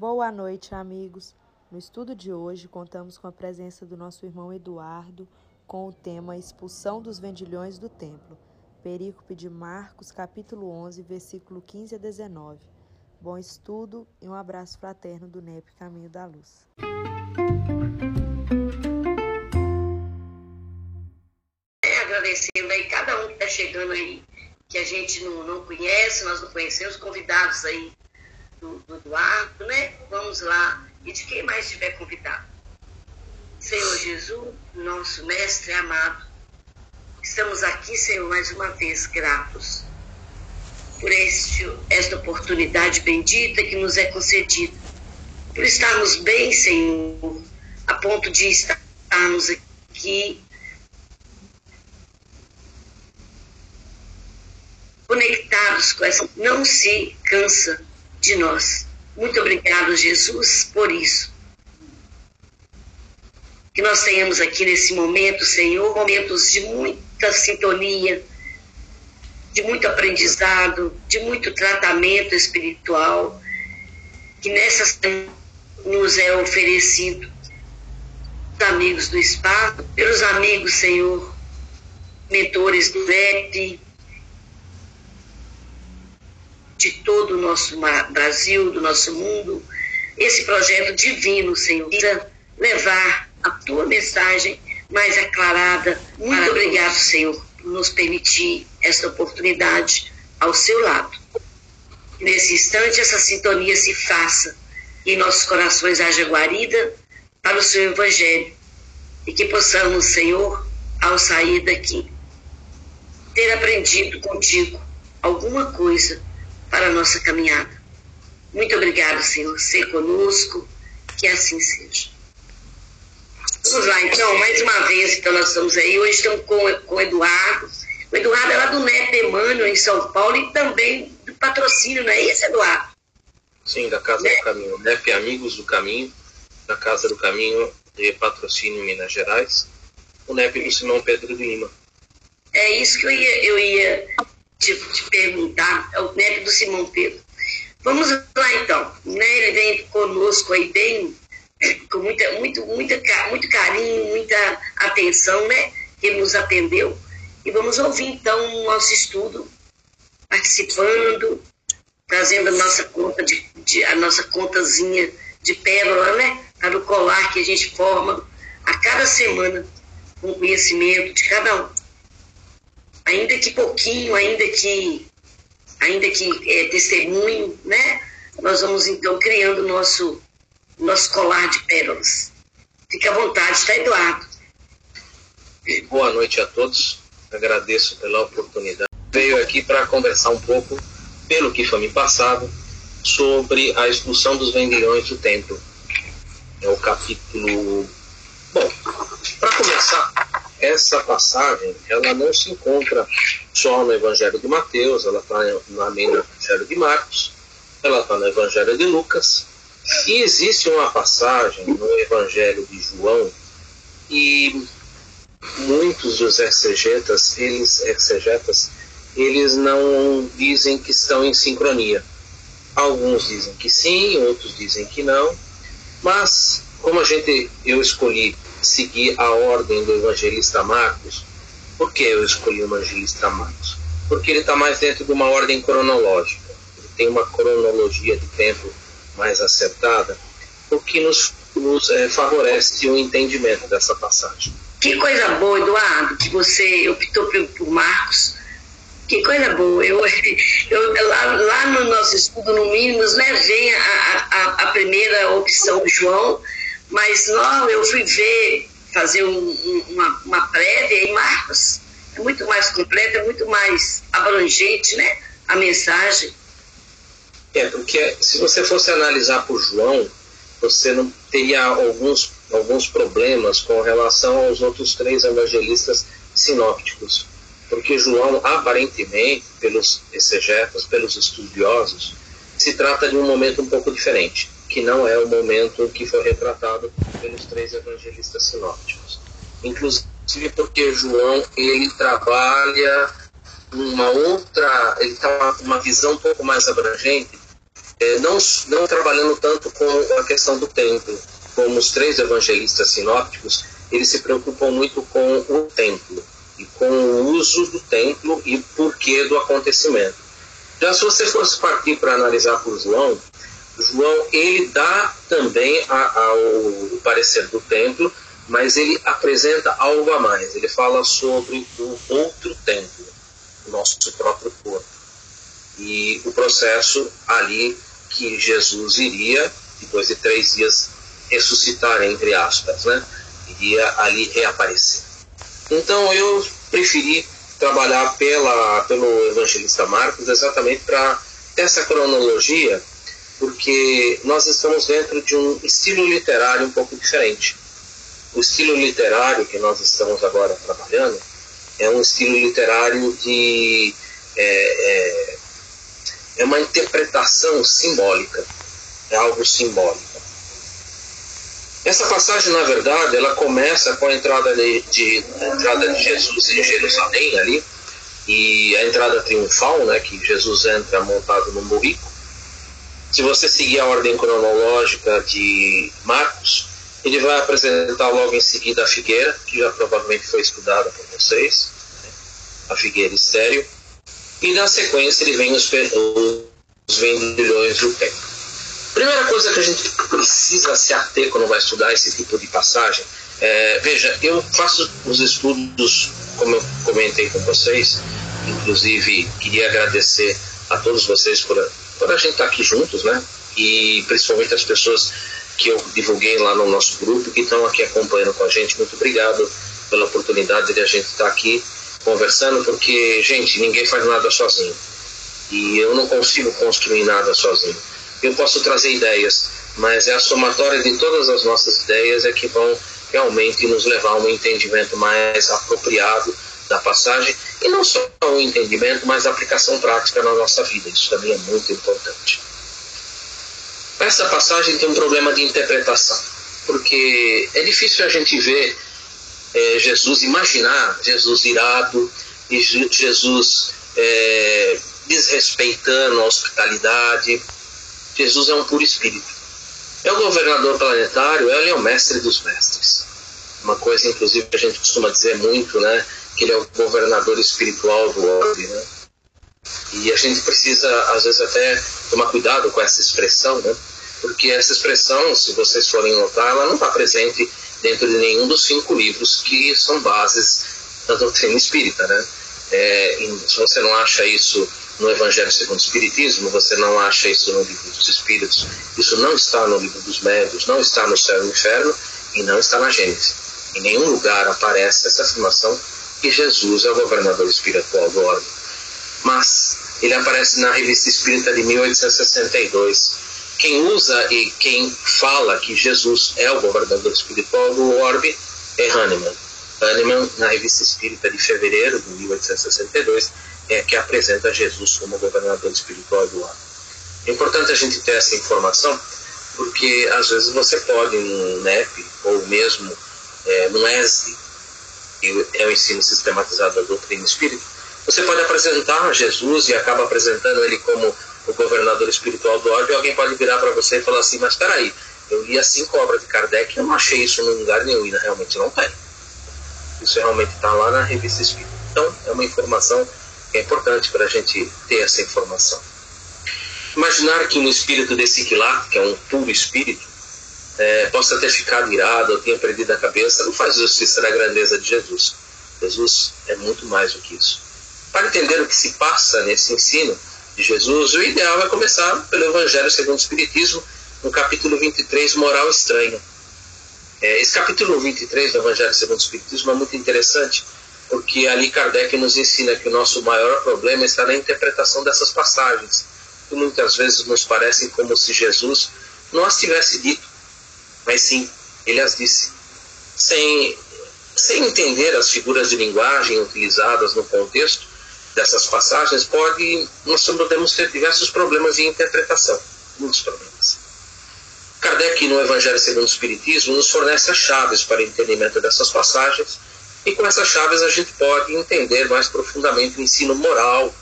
Boa noite, amigos. No estudo de hoje, contamos com a presença do nosso irmão Eduardo com o tema Expulsão dos Vendilhões do Templo. Perícope de Marcos, capítulo 11, versículo 15 a 19. Bom estudo e um abraço fraterno do NEP Caminho da Luz. É, agradecendo aí cada um que está chegando aí, que a gente não, não conhece, nós não conhecemos, convidados aí do, do Eduardo, né? Vamos lá. E de quem mais estiver convidado. Senhor Jesus, nosso mestre amado, estamos aqui, Senhor, mais uma vez gratos por este, esta oportunidade bendita que nos é concedida, por estarmos bem, Senhor, a ponto de estarmos aqui conectados com essa. Não se cansa de nós. Muito obrigado, Jesus, por isso. Que nós tenhamos aqui nesse momento, Senhor, momentos de muita sintonia, de muito aprendizado, de muito tratamento espiritual, que nessas nos é oferecido amigos do espaço, pelos amigos, Senhor, mentores do VEP, de todo o nosso Brasil, do nosso mundo, esse projeto divino, Senhor, para levar a tua mensagem mais aclarada. Muito obrigado, Senhor, por nos permitir esta oportunidade ao seu lado. Nesse instante, essa sintonia se faça e em nossos corações haja guarida para o seu Evangelho e que possamos, Senhor, ao sair daqui, ter aprendido contigo alguma coisa para a nossa caminhada. Muito obrigado, Senhor, ser conosco, que assim seja. Vamos lá, então, mais uma vez, então nós estamos aí, hoje estamos com, com o Eduardo. O Eduardo é lá do NEP Emmanuel, em São Paulo, e também do patrocínio, não é isso, Eduardo? Sim, da Casa né? do Caminho. NEP Amigos do Caminho, da Casa do Caminho de Patrocínio Minas Gerais. O NEP do Simão Pedro de Lima. É isso que eu ia, eu ia te, te perguntar, é o neto do Simão Pedro. Vamos lá então, né? Ele vem conosco aí bem, com muita, muito, muita, muito carinho, muita atenção, né? Ele nos atendeu. E vamos ouvir então o nosso estudo, participando, trazendo a nossa conta de, de a nossa contazinha de pérola, né? Para o colar que a gente forma a cada semana com conhecimento de cada um ainda que pouquinho, ainda que, ainda que é, testemunho, né? Nós vamos então criando nosso nosso colar de pérolas. Fique à vontade, tá, Eduardo? Boa noite a todos. Agradeço pela oportunidade. Veio aqui para conversar um pouco, pelo que foi me passado, sobre a expulsão dos vendilhões do templo. É o capítulo. Bom, para começar, essa passagem ela não se encontra só no Evangelho de Mateus, ela está também no Evangelho de Marcos, ela está no Evangelho de Lucas, e existe uma passagem no Evangelho de João e muitos dos exegetas, eles, exegetas, eles não dizem que estão em sincronia. Alguns dizem que sim, outros dizem que não, mas como a gente eu escolhi seguir a ordem do evangelista Marcos. Por que eu escolhi o evangelista Marcos? Porque ele está mais dentro de uma ordem cronológica. Ele tem uma cronologia de tempo mais acertada, o que nos, nos é, favorece o entendimento dessa passagem. Que coisa boa, Eduardo, que você optou por, por Marcos. Que coisa boa. Eu, eu, lá, lá no nosso estudo, no Mínimos, né, vem a, a, a primeira opção, João, mas não, eu fui ver, fazer um, uma, uma prévia em Marcos. É muito mais completa, é muito mais abrangente, né? A mensagem. É, porque se você fosse analisar por João, você não teria alguns, alguns problemas com relação aos outros três evangelistas sinópticos. Porque João, aparentemente, pelos exegetas, pelos estudiosos, se trata de um momento um pouco diferente que não é o momento que foi retratado pelos três evangelistas sinópticos. Inclusive porque João ele trabalha uma outra, ele tem uma, uma visão um pouco mais abrangente é, não, não trabalhando tanto com a questão do templo, como os três evangelistas sinópticos, eles se preocupam muito com o templo e com o uso do templo e porquê do acontecimento. Já se você fosse partir para analisar por João, João ele dá também o parecer do templo, mas ele apresenta algo a mais. Ele fala sobre o outro templo, o nosso próprio corpo. E o processo ali que Jesus iria, depois de três dias, ressuscitar, entre aspas, né? iria ali reaparecer. Então eu preferi trabalhar pela, pelo evangelista Marcos exatamente para essa cronologia, porque nós estamos dentro de um estilo literário um pouco diferente. O estilo literário que nós estamos agora trabalhando é um estilo literário de. É, é, é uma interpretação simbólica, é algo simbólico. Essa passagem, na verdade, ela começa com a entrada de, de a entrada de Jesus em Jerusalém ali e a entrada triunfal, né, que Jesus entra montado no burrico. Se você seguir a ordem cronológica de Marcos, ele vai apresentar logo em seguida a figueira, que já provavelmente foi estudada por vocês, né, a figueira estéreo, e na sequência ele vem os, os vendilhões do templo. Primeira coisa que a gente precisa se ater quando vai estudar esse tipo de passagem, é, veja, eu faço os estudos, como eu comentei com vocês, inclusive queria agradecer a todos vocês por, por a gente estar aqui juntos, né? E principalmente as pessoas que eu divulguei lá no nosso grupo, que estão aqui acompanhando com a gente. Muito obrigado pela oportunidade de a gente estar aqui conversando, porque, gente, ninguém faz nada sozinho. E eu não consigo construir nada sozinho eu posso trazer ideias, mas é a somatória de todas as nossas ideias é que vão realmente nos levar a um entendimento mais apropriado da passagem e não só o entendimento, mas a aplicação prática na nossa vida. Isso também é muito importante. Essa passagem tem um problema de interpretação, porque é difícil a gente ver é, Jesus, imaginar Jesus irado e Jesus é, desrespeitando a hospitalidade, Jesus é um puro espírito. É o governador planetário, ele é o mestre dos mestres. Uma coisa, inclusive, que a gente costuma dizer muito, né? Que ele é o governador espiritual do orbe, né? E a gente precisa, às vezes, até tomar cuidado com essa expressão, né? Porque essa expressão, se vocês forem notar, ela não está presente dentro de nenhum dos cinco livros que são bases da doutrina espírita, né? É, se você não acha isso no Evangelho segundo o Espiritismo, você não acha isso no livro dos Espíritos, isso não está no livro dos Médios, não está no Céu e no Inferno e não está na Gênesis. Em nenhum lugar aparece essa afirmação que Jesus é o governador espiritual do orbe. Mas ele aparece na Revista Espírita de 1862. Quem usa e quem fala que Jesus é o governador espiritual do orbe é Hahnemann. Hahnemann, na Revista Espírita de fevereiro de 1862, é, que apresenta Jesus como governador espiritual do ar. É importante a gente ter essa informação, porque às vezes você pode, no NEP, ou mesmo é, ESD, que é o ensino sistematizado da doutrina espírita, você pode apresentar Jesus e acaba apresentando ele como o governador espiritual do ódio, e alguém pode virar para você e falar assim, mas espera aí, eu li as cinco obras de Kardec e eu não achei isso em lugar nenhum, e realmente não tem. Isso realmente está lá na revista Espírita. Então, é uma informação é importante para a gente ter essa informação. Imaginar que um espírito desse Quilá, que é um puro espírito, é, possa ter ficado irado ou tenha perdido a cabeça, não faz justiça da grandeza de Jesus. Jesus é muito mais do que isso. Para entender o que se passa nesse ensino de Jesus, o ideal é começar pelo Evangelho segundo o Espiritismo, no capítulo 23, Moral Estranha. É, esse capítulo 23 do Evangelho segundo o Espiritismo é muito interessante, porque ali Kardec nos ensina que o nosso maior problema está na interpretação dessas passagens, que muitas vezes nos parecem como se Jesus não as tivesse dito, mas sim, ele as disse. Sem, sem entender as figuras de linguagem utilizadas no contexto dessas passagens, pode, nós podemos ter diversos problemas de interpretação, muitos problemas. Kardec, no Evangelho segundo o Espiritismo, nos fornece as chaves para o entendimento dessas passagens e com essas chaves a gente pode entender mais profundamente o ensino moral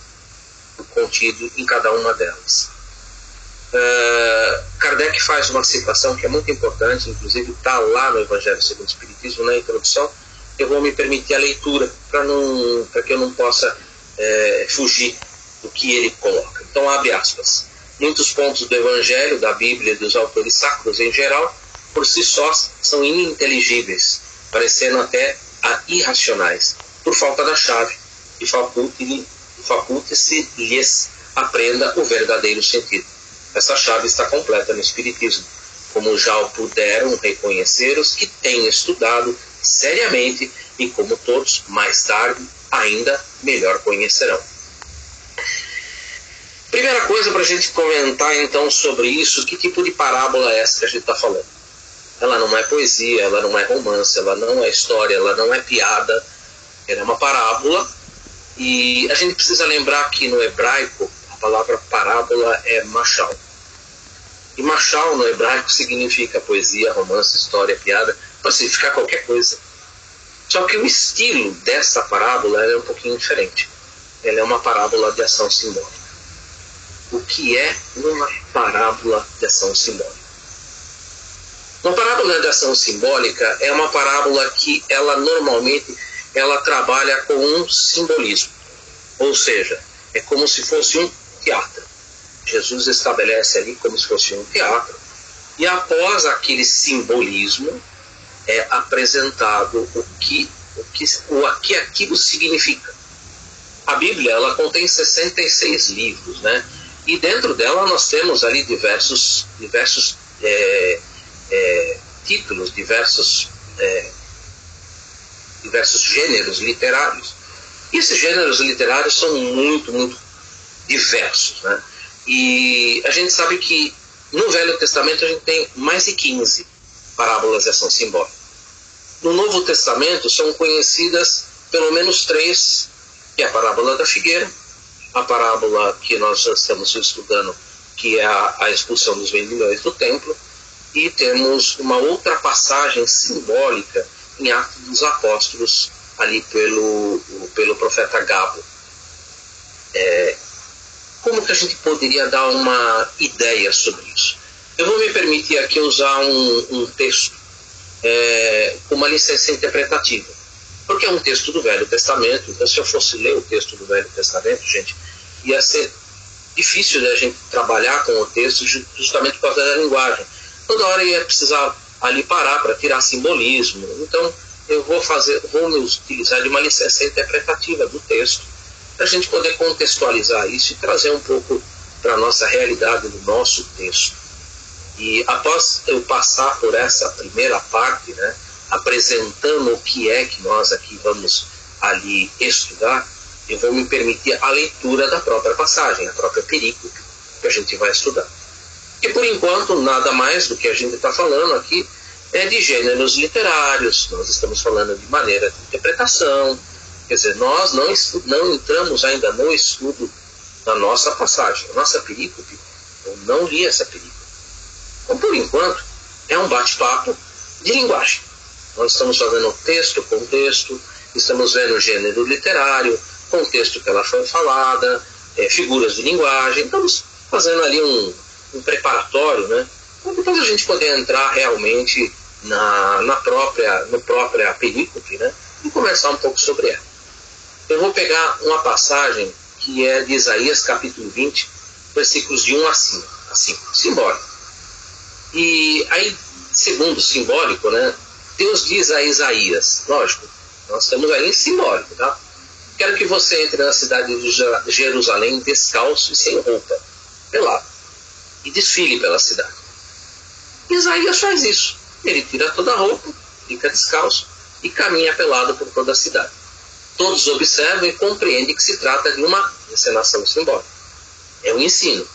contido em cada uma delas. Uh, Kardec faz uma citação que é muito importante, inclusive está lá no Evangelho segundo o Espiritismo, na introdução. Eu vou me permitir a leitura para que eu não possa é, fugir do que ele coloca. Então, abre aspas. Muitos pontos do Evangelho, da Bíblia e dos autores sacros em geral, por si sós, são ininteligíveis, parecendo até irracionais, por falta da chave, e faculte-se lhes aprenda o verdadeiro sentido. Essa chave está completa no Espiritismo, como já o puderam reconhecer os que têm estudado seriamente e como todos, mais tarde, ainda melhor conhecerão. Primeira coisa para a gente comentar então sobre isso, que tipo de parábola é essa que a gente está falando? Ela não é poesia, ela não é romance, ela não é história, ela não é piada, ela é uma parábola. E a gente precisa lembrar que no hebraico palavra parábola é machal. E machal no hebraico significa poesia, romance, história, piada, pode significar qualquer coisa. Só que o estilo dessa parábola é um pouquinho diferente. Ela é uma parábola de ação simbólica. O que é uma parábola de ação simbólica? Uma parábola de ação simbólica é uma parábola que ela normalmente ela trabalha com um simbolismo. Ou seja, é como se fosse um teatro. Jesus estabelece ali como se fosse um teatro. E após aquele simbolismo, é apresentado o que, o que, o que aquilo significa. A Bíblia ela contém 66 livros, né? E dentro dela nós temos ali diversos, diversos é, é, títulos, diversos, é, diversos gêneros literários. E esses gêneros literários são muito, muito diversos, né? E a gente sabe que no Velho Testamento a gente tem mais de 15 parábolas de ação simbólica. No Novo Testamento são conhecidas pelo menos três, que é a parábola da figueira, a parábola que nós estamos estudando, que é a, a expulsão dos vendilhões do templo, e temos uma outra passagem simbólica em Atos dos Apóstolos, ali pelo, pelo profeta Gabo. É, como que a gente poderia dar uma ideia sobre isso? Eu vou me permitir aqui usar um, um texto é, com uma licença interpretativa. Porque é um texto do Velho Testamento, então se eu fosse ler o texto do Velho Testamento, gente, ia ser difícil da gente trabalhar com o texto justamente por causa da linguagem. Toda hora ia precisar ali parar para tirar simbolismo. Então eu vou fazer, vou me utilizar de uma licença interpretativa do texto para a gente poder contextualizar isso e trazer um pouco para a nossa realidade do nosso texto. E após eu passar por essa primeira parte, né, apresentando o que é que nós aqui vamos ali estudar, eu vou me permitir a leitura da própria passagem, a própria perícope que a gente vai estudar. E por enquanto, nada mais do que a gente está falando aqui é de gêneros literários, nós estamos falando de maneira de interpretação, quer dizer, nós não, não entramos ainda no estudo da nossa passagem, a nossa perícope, eu não li essa perícope. Então, por enquanto, é um bate-papo de linguagem. Nós estamos fazendo texto, contexto, estamos vendo o gênero literário, contexto que ela foi falada, é, figuras de linguagem, estamos fazendo ali um, um preparatório, né? Para depois a gente poder entrar realmente na, na própria, no própria perícope, né? E conversar um pouco sobre ela. Eu vou pegar uma passagem que é de Isaías capítulo 20, versículos de 1 a 5, a 5 simbólico. E aí, segundo simbólico, né, Deus diz a Isaías, lógico, nós estamos aí em simbólico, tá? Quero que você entre na cidade de Jerusalém descalço e sem roupa, pelado, e desfile pela cidade. Isaías faz isso. Ele tira toda a roupa, fica descalço e caminha pelado por toda a cidade. Todos observam e compreendem que se trata de uma encenação simbólica. É um ensino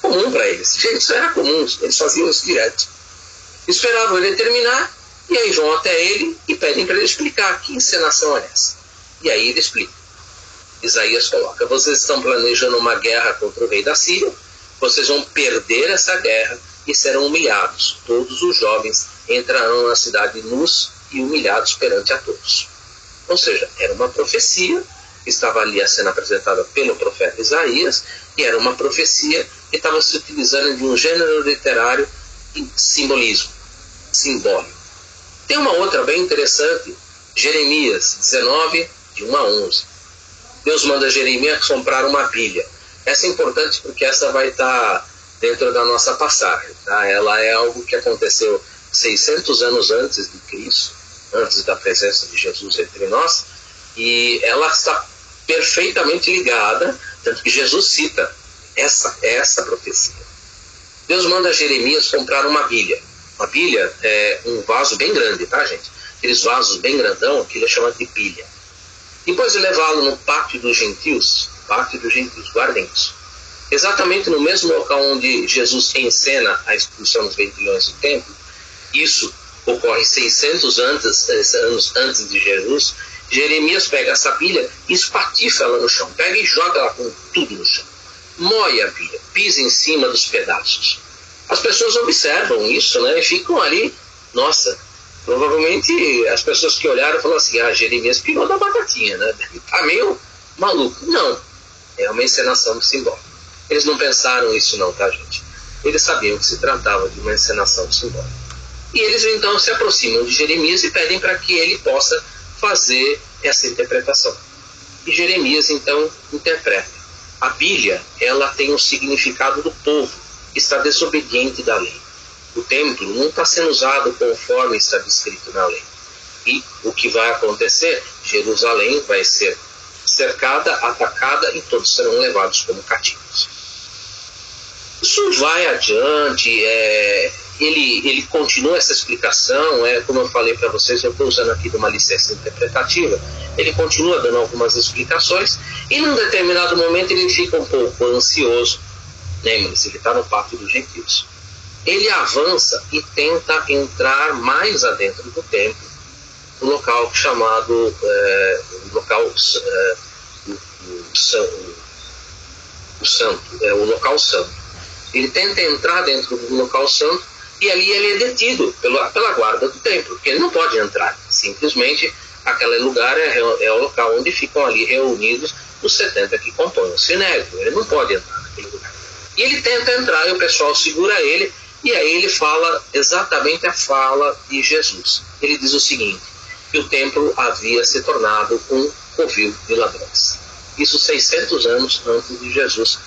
comum para eles. Isso era comum, eles faziam isso direto. Esperavam ele terminar, e aí vão até ele e pedem para ele explicar que encenação é essa. E aí ele explica. Isaías coloca: Vocês estão planejando uma guerra contra o rei da Síria, vocês vão perder essa guerra e serão humilhados. Todos os jovens entrarão na cidade nus e humilhados perante a todos. Ou seja, era uma profecia que estava ali sendo apresentada pelo profeta Isaías, e era uma profecia ele estava se utilizando de um gênero literário de simbolismo, simbólico. Tem uma outra bem interessante, Jeremias 19, de 1 a 11. Deus manda Jeremias comprar uma bilha. Essa é importante porque essa vai estar dentro da nossa passagem. Tá? Ela é algo que aconteceu 600 anos antes de Cristo, antes da presença de Jesus entre nós, e ela está perfeitamente ligada, tanto que Jesus cita essa, essa profecia. Deus manda Jeremias comprar uma bilha. Uma bilha é um vaso bem grande, tá, gente? Aqueles vasos bem grandão, aquilo é chamado de bilha. Depois de levá-lo no pátio dos gentios, pátio dos gentios, guardem isso. Exatamente no mesmo local onde Jesus encena a expulsão dos vendilhões do templo, isso ocorre 600 antes, anos antes de Jesus, Jeremias pega essa pilha e espatifa ela no chão, pega e joga ela com tudo no chão. Moe a pilha, pisa em cima dos pedaços. As pessoas observam isso né, e ficam ali, nossa, provavelmente as pessoas que olharam falaram assim, ah, Jeremias pirou da batatinha, né? Tá meio maluco. Não, é uma encenação simbólica. Eles não pensaram isso não, tá, gente? Eles sabiam que se tratava de uma encenação simbólica. E eles então se aproximam de Jeremias e pedem para que ele possa fazer essa interpretação. E Jeremias então interpreta. A Bíblia, ela tem um significado do povo que está desobediente da lei. O templo não está sendo usado conforme está descrito na lei. E o que vai acontecer? Jerusalém vai ser cercada, atacada e todos serão levados como cativos. Isso vai adiante, é, ele, ele continua essa explicação, é, como eu falei para vocês, eu estou usando aqui de uma licença interpretativa, ele continua dando algumas explicações e num determinado momento ele fica um pouco ansioso, lembre-se, ele está no pacto dos gentios. Ele avança e tenta entrar mais adentro do templo, no local chamado é, local é, o, o, o, o santo, é, o local santo ele tenta entrar dentro do local santo e ali ele é detido pela, pela guarda do templo, porque ele não pode entrar. Simplesmente aquele lugar é, é o local onde ficam ali reunidos os 70 que compõem o sinédrio. Ele não pode entrar naquele lugar. E ele tenta entrar e o pessoal segura ele e aí ele fala exatamente a fala de Jesus. Ele diz o seguinte, que o templo havia se tornado um covil de ladrões. Isso 600 anos antes de Jesus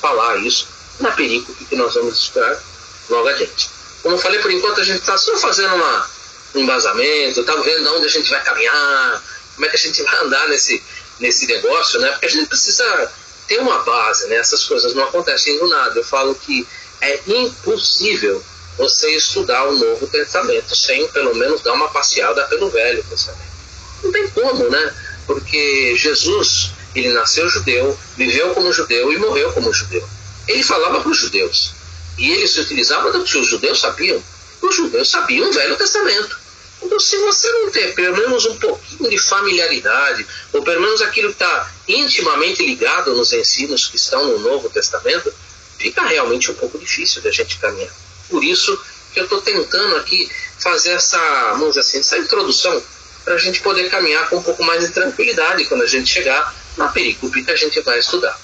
falar isso na perícope que nós vamos estudar logo adiante. Como eu falei, por enquanto a gente está só fazendo uma, um embasamento, está vendo onde a gente vai caminhar, como é que a gente vai andar nesse, nesse negócio, né? Porque a gente precisa ter uma base, né? Essas coisas não acontecem do nada. Eu falo que é impossível você estudar o Novo Testamento sem pelo menos dar uma passeada pelo Velho Testamento. Não tem como, né? Porque Jesus, ele nasceu judeu, viveu como judeu e morreu como judeu. Ele falava para os judeus. E ele se utilizava do que os judeus sabiam. Os judeus sabiam o Velho Testamento. Então, se você não tem pelo menos um pouquinho de familiaridade, ou pelo menos aquilo que está intimamente ligado nos ensinos que estão no Novo Testamento, fica realmente um pouco difícil da gente caminhar. Por isso que eu estou tentando aqui fazer essa, vamos dizer assim, essa introdução para a gente poder caminhar com um pouco mais de tranquilidade quando a gente chegar na perícope que a gente vai estudar.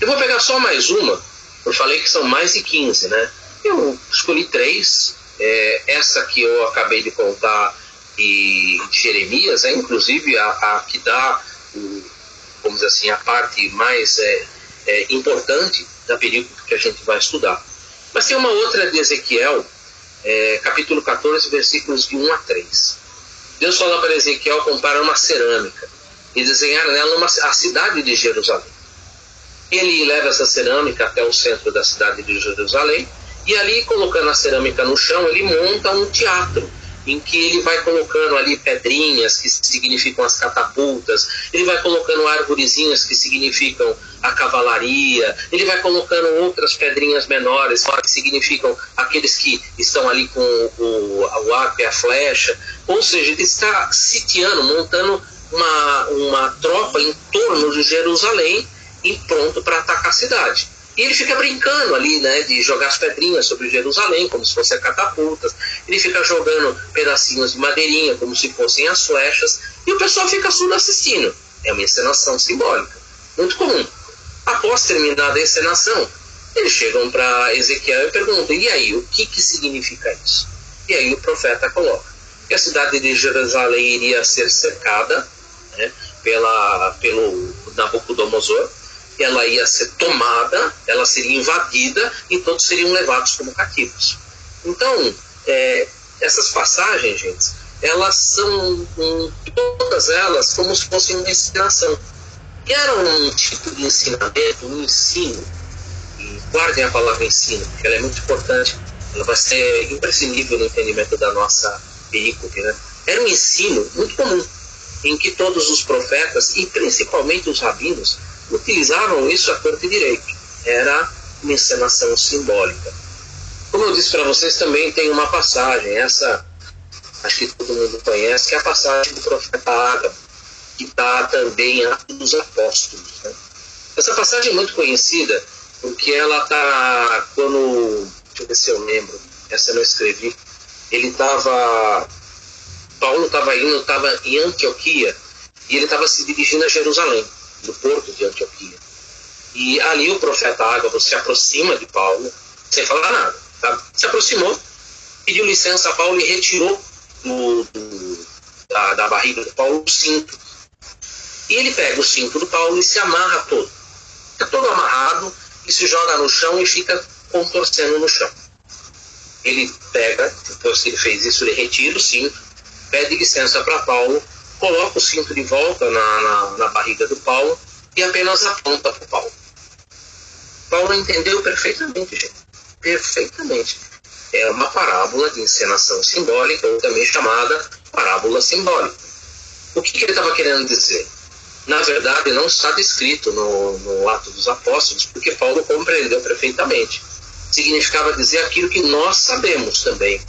Eu vou pegar só mais uma eu falei que são mais de 15, né? Eu escolhi três. É, essa que eu acabei de contar de, de Jeremias é inclusive a, a que dá, o, vamos dizer assim, a parte mais é, é, importante da período que a gente vai estudar. Mas tem uma outra de Ezequiel, é, capítulo 14, versículos de 1 a 3. Deus fala para Ezequiel comparar uma cerâmica e desenhar nela uma, a cidade de Jerusalém. Ele leva essa cerâmica até o centro da cidade de Jerusalém e ali, colocando a cerâmica no chão, ele monta um teatro em que ele vai colocando ali pedrinhas que significam as catapultas, ele vai colocando árvorezinhas que significam a cavalaria, ele vai colocando outras pedrinhas menores que significam aqueles que estão ali com o, o arco e a flecha, ou seja, ele está sitiando, montando uma, uma tropa em torno de Jerusalém e pronto para atacar a cidade. E ele fica brincando ali, né, de jogar as pedrinhas sobre Jerusalém, como se fossem catapultas. Ele fica jogando pedacinhos de madeirinha, como se fossem as flechas. E o pessoal fica surdo assistindo. É uma encenação simbólica. Muito comum. Após terminada a encenação, Eles chegam para Ezequiel e perguntam: e aí, o que, que significa isso? E aí o profeta coloca que a cidade de Jerusalém iria ser cercada né, pela, pelo Nabucodonosor, ela ia ser tomada, ela seria invadida e todos seriam levados como cativos. Então, é, essas passagens, gente, elas são, um, todas elas, como se fossem uma ensinação. E era um tipo de ensinamento, um ensino. E guardem a palavra ensino, porque ela é muito importante. Ela vai ser imprescindível no entendimento da nossa perícope. Né? Era um ensino muito comum, em que todos os profetas, e principalmente os rabinos, utilizavam isso torto e direito. Era uma encenação simbólica. Como eu disse para vocês, também tem uma passagem, essa acho que todo mundo conhece, que é a passagem do profeta Ágabo, que está também em Atos dos Apóstolos. Né? Essa passagem é muito conhecida porque ela está, quando, deixa eu ver se eu lembro, essa eu não escrevi, ele estava, Paulo estava indo, estava em Antioquia, e ele estava se dirigindo a Jerusalém, no porto de Antioquia. E ali o profeta Ágabo se aproxima de Paulo, sem falar nada. Tá? Se aproximou, pediu licença a Paulo e retirou do, do, da, da barriga de Paulo o cinto e ele pega o cinto do Paulo e se amarra todo. Fica todo amarrado e se joga no chão e fica contorcendo no chão. Ele pega, depois que ele fez isso, ele retira o cinto, pede licença para Paulo, coloca o cinto de volta na, na, na barriga do Paulo e apenas aponta para Paulo. Paulo entendeu perfeitamente, gente. Perfeitamente. É uma parábola de encenação simbólica, ou também chamada parábola simbólica. O que, que ele estava querendo dizer? na verdade, não está descrito no, no Ato dos Apóstolos, porque Paulo compreendeu perfeitamente. Significava dizer aquilo que nós sabemos também.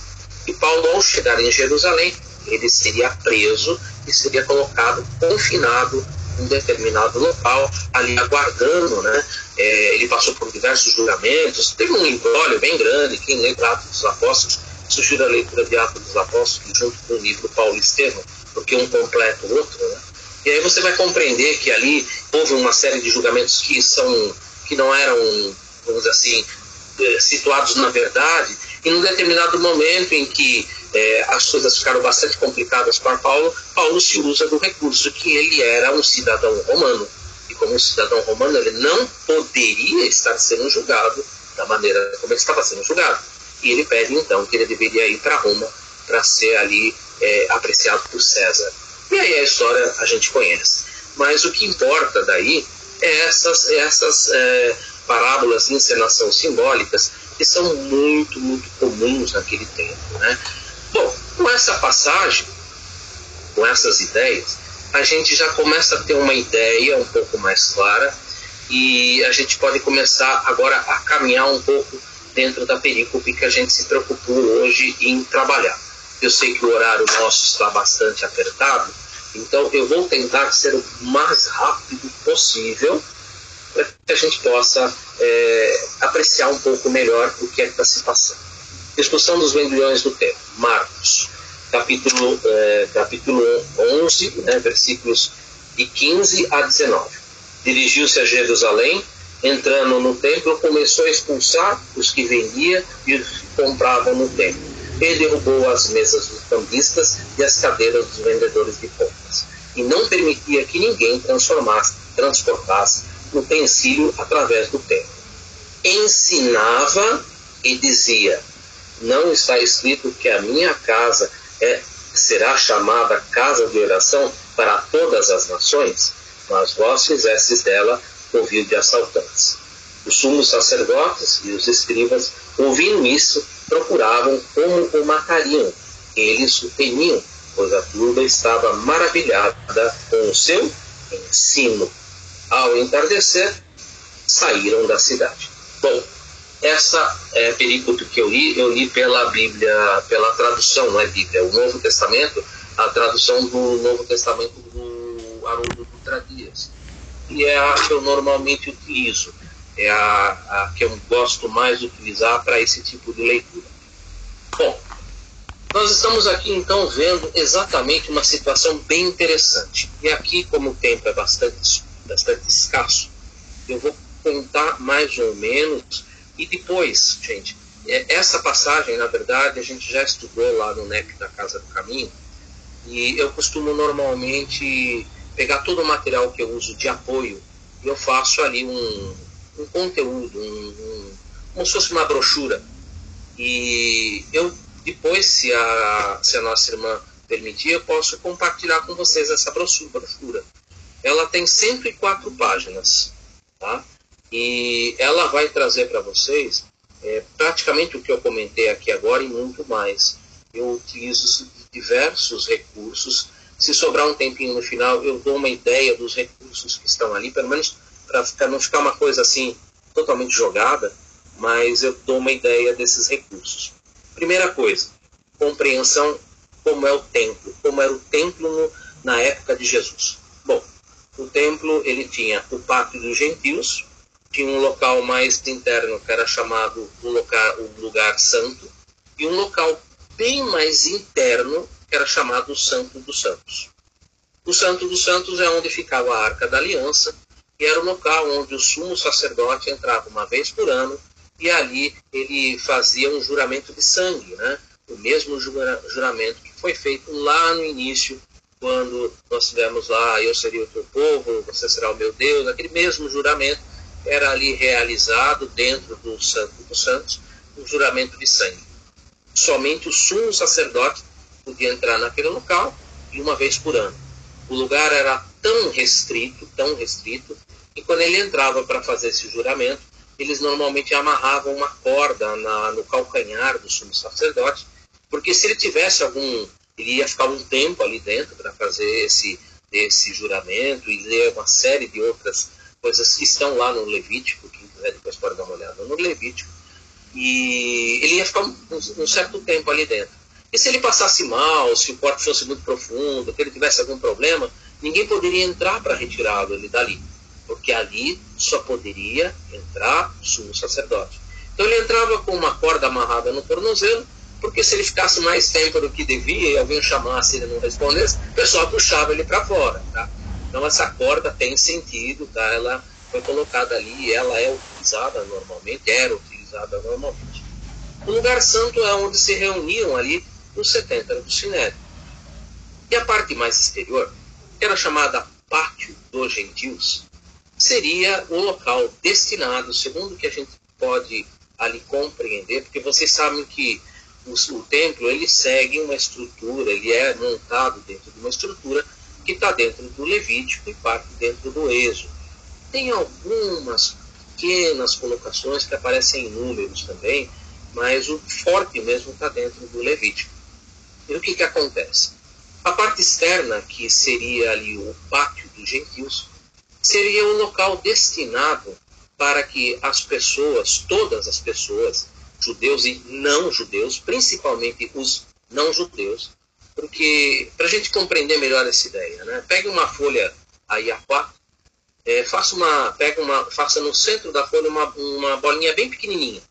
E Paulo, ao chegar em Jerusalém, ele seria preso e seria colocado, confinado em determinado local, ali aguardando, né? É, ele passou por diversos julgamentos, teve um embrólio bem grande, quem lê o Atos dos Apóstolos, sugiro a leitura de Atos dos Apóstolos junto com o livro Paulo Estevão, porque um completa o outro, né? E aí você vai compreender que ali houve uma série de julgamentos que são que não eram, vamos dizer assim, eh, situados na verdade, e num determinado momento em que é, as coisas ficaram bastante complicadas para Paulo, Paulo se usa do recurso que ele era um cidadão romano. E como um cidadão romano, ele não poderia estar sendo julgado da maneira como ele estava sendo julgado. E ele pede então que ele deveria ir para Roma para ser ali é, apreciado por César. E aí a história a gente conhece. Mas o que importa daí é essas, essas é, parábolas de encenação simbólicas que são muito, muito comuns naquele tempo. Né? Com essa passagem, com essas ideias, a gente já começa a ter uma ideia um pouco mais clara e a gente pode começar agora a caminhar um pouco dentro da perícope que a gente se preocupou hoje em trabalhar. Eu sei que o horário nosso está bastante apertado, então eu vou tentar ser o mais rápido possível para que a gente possa é, apreciar um pouco melhor o que é que está se passando. Discussão dos vendilhões do tempo. Marcos, capítulo, é, capítulo 11, né, versículos de 15 a 19. Dirigiu-se a Jerusalém, entrando no templo, começou a expulsar os que vendiam e os que compravam no templo ele derrubou as mesas dos cambistas e as cadeiras dos vendedores de compras, e não permitia que ninguém transformasse, transportasse utensílio através do templo. Ensinava e dizia: Não está escrito que a minha casa é, será chamada casa de oração para todas as nações, mas vós fizestes dela covil de assaltantes. Os sumos sacerdotes e os escribas, ouvindo isso, procuravam como o matariam. Eles o temiam, pois a turba estava maravilhada com o seu ensino. Ao entardecer, saíram da cidade. Bom, essa é perícope que eu li, eu li pela Bíblia, pela tradução, não é Bíblia, o Novo Testamento, a tradução do Novo Testamento do Haroldo Dutra Dias. E é a que eu normalmente utilizo é a, a que eu gosto mais de utilizar para esse tipo de leitura. Bom, nós estamos aqui então vendo exatamente uma situação bem interessante. E aqui, como o tempo é bastante, bastante escasso, eu vou contar mais ou menos E depois, gente, é, essa passagem, na verdade, a gente já estudou lá no NEP da Casa do Caminho, e eu costumo normalmente pegar todo o material que eu uso de apoio e eu faço ali um, um conteúdo, um, um, como se fosse uma brochura. E eu, depois, se a, se a nossa irmã permitir, eu posso compartilhar com vocês essa brochura. Ela tem 104 páginas, tá? E ela vai trazer para vocês é, praticamente o que eu comentei aqui agora e muito mais. Eu utilizo diversos recursos. Se sobrar um tempinho no final, eu dou uma ideia dos recursos que estão ali, pelo menos para não ficar uma coisa assim totalmente jogada, mas eu dou uma ideia desses recursos. Primeira coisa, compreensão como é o templo, como era o templo no, na época de Jesus. Bom, o templo ele tinha o pátio dos gentios, tinha um local mais interno que era chamado o lugar, lugar santo, e um local bem mais interno que era chamado o Santo dos Santos. O Santo dos Santos é onde ficava a Arca da Aliança, e era o local onde o sumo sacerdote entrava uma vez por ano e ali ele fazia um juramento de sangue, né? o mesmo juramento que foi feito lá no início, quando nós tivemos lá, eu seria o teu povo, você será o meu Deus, aquele mesmo juramento era ali realizado dentro do Santo dos Santos, um juramento de sangue. Somente o sumo sacerdote podia entrar naquele local e uma vez por ano. O lugar era tão restrito, tão restrito, e quando ele entrava para fazer esse juramento, eles normalmente amarravam uma corda na, no calcanhar do sumo sacerdote, porque se ele tivesse algum, ele ia ficar um tempo ali dentro para fazer esse, esse juramento e ler uma série de outras coisas que estão lá no Levítico, quem quiser depois pode dar uma olhada no Levítico, e ele ia ficar um, um certo tempo ali dentro. E se ele passasse mal, se o corte fosse muito profundo, que ele tivesse algum problema, ninguém poderia entrar para retirá-lo ele dali, porque ali só poderia entrar o sumo sacerdote. Então ele entrava com uma corda amarrada no tornozelo, porque se ele ficasse mais tempo do que devia e alguém chamasse e ele não respondesse, o pessoal puxava ele para fora. Tá? Então essa corda tem sentido, tá? ela foi colocada ali ela é utilizada normalmente, era utilizada normalmente. O lugar santo é onde se reuniam ali os 70 do Sinédrio. E a parte mais exterior, que era chamada Pátio dos Gentios, seria o local destinado, segundo o que a gente pode ali compreender, porque vocês sabem que o, o templo ele segue uma estrutura, ele é montado dentro de uma estrutura que está dentro do Levítico e parte dentro do Êxodo. Tem algumas pequenas colocações que aparecem em números também, mas o forte mesmo está dentro do Levítico. E o que, que acontece? A parte externa, que seria ali o pátio dos gentios, seria um local destinado para que as pessoas, todas as pessoas, judeus e não judeus, principalmente os não judeus, porque para a gente compreender melhor essa ideia, né? Pegue uma folha aí A4, é, faça uma, pega uma, faça no centro da folha uma, uma bolinha bem pequenininha.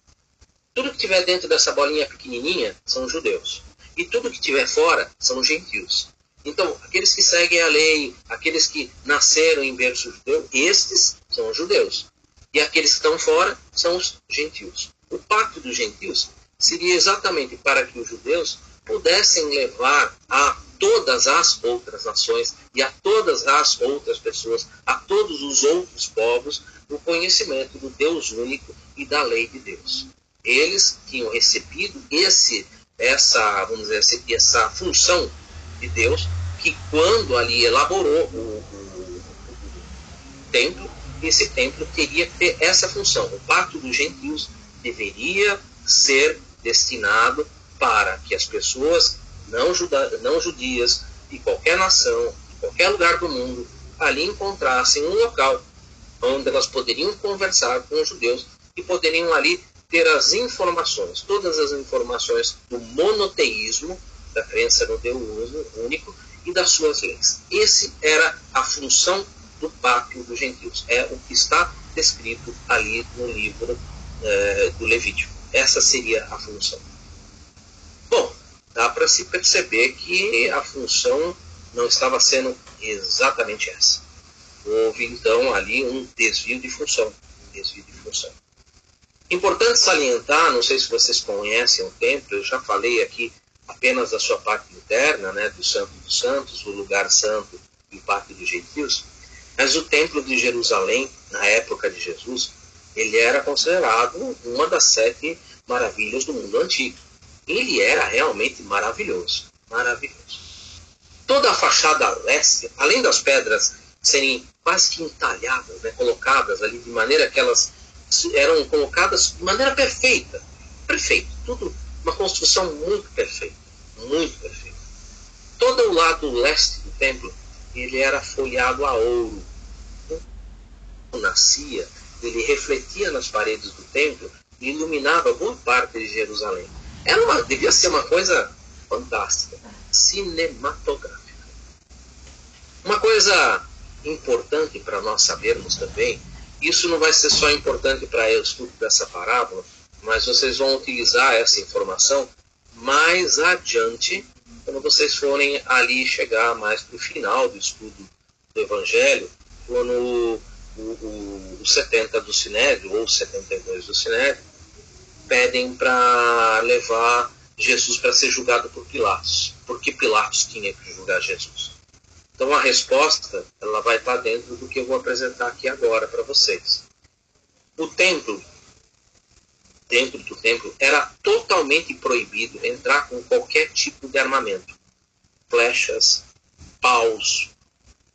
Tudo que tiver dentro dessa bolinha pequenininha são judeus e tudo que tiver fora são gentios. Então, aqueles que seguem a lei, aqueles que nasceram em berço judeu, estes são os judeus. E aqueles que estão fora são os gentios. O pacto dos gentios seria exatamente para que os judeus pudessem levar a todas as outras nações e a todas as outras pessoas, a todos os outros povos, o conhecimento do Deus único e da lei de Deus. Eles tinham recebido esse, essa, vamos dizer assim, essa função de Deus, que quando ali elaborou o, o, o templo, esse templo teria que ter essa função. O pacto dos gentios deveria ser destinado para que as pessoas não, juda, não judias de qualquer nação, de qualquer lugar do mundo, ali encontrassem um local onde elas poderiam conversar com os judeus e poderiam ali ter as informações, todas as informações do monoteísmo, da crença no Deus único e das suas leis. Esse era a função do pátio dos gentios. É o que está descrito ali no livro eh, do Levítico. Essa seria a função. Bom, dá para se perceber que a função não estava sendo exatamente essa. Houve então ali um desvio de função, um desvio de função. Importante salientar, não sei se vocês conhecem o templo, eu já falei aqui apenas da sua parte interna, né, do Santo dos Santos, o lugar santo e o Pátio dos Gentios, mas o templo de Jerusalém, na época de Jesus, ele era considerado uma das sete maravilhas do mundo antigo. Ele era realmente maravilhoso, maravilhoso. Toda a fachada leste, além das pedras serem quase que entalhadas, né, colocadas ali de maneira que elas eram colocadas de maneira perfeita, perfeito, tudo uma construção muito perfeita, muito perfeita. Todo o lado leste do templo ele era folhado a ouro. Quando nascia, ele refletia nas paredes do templo e iluminava boa parte de Jerusalém. Era uma, devia ser uma coisa fantástica, cinematográfica. Uma coisa importante para nós sabermos também, isso não vai ser só importante para o estudo dessa parábola, mas vocês vão utilizar essa informação mais adiante, quando vocês forem ali chegar mais para o final do estudo do Evangelho, quando o, o, o 70 do Sinédrio, ou 72 do Sinédrio, pedem para levar Jesus para ser julgado por Pilatos. Porque Pilatos tinha que julgar Jesus. Então a resposta ela vai estar dentro do que eu vou apresentar aqui agora para vocês. O templo, dentro do templo, era totalmente proibido entrar com qualquer tipo de armamento. Flechas, paus,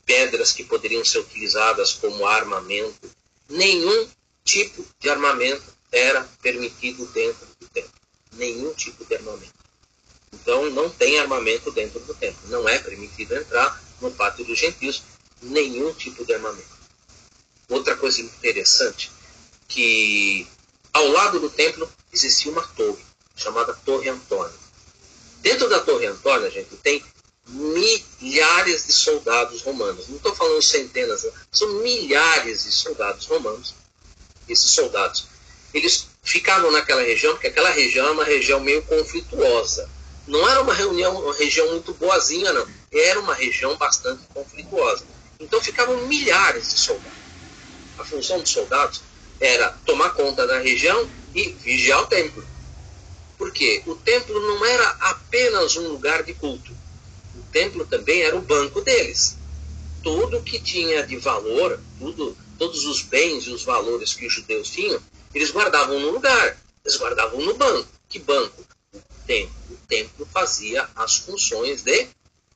pedras que poderiam ser utilizadas como armamento. Nenhum tipo de armamento era permitido dentro do templo. Nenhum tipo de armamento. Então não tem armamento dentro do templo. Não é permitido entrar no pátio dos gentios nenhum tipo de armamento. Outra coisa interessante, que ao lado do templo existia uma torre, chamada Torre Antônia. Dentro da Torre Antônia, gente, tem milhares de soldados romanos. Não estou falando centenas, são milhares de soldados romanos. Esses soldados, eles ficavam naquela região, porque aquela região é uma região meio conflituosa. Não era uma, reunião, uma região muito boazinha, não era uma região bastante conflituosa. Então ficavam milhares de soldados. A função dos soldados era tomar conta da região e vigiar o templo. Porque o templo não era apenas um lugar de culto. O templo também era o banco deles. Tudo que tinha de valor, tudo, todos os bens e os valores que os judeus tinham, eles guardavam no lugar. Eles guardavam no banco. Que banco? O templo. O templo fazia as funções de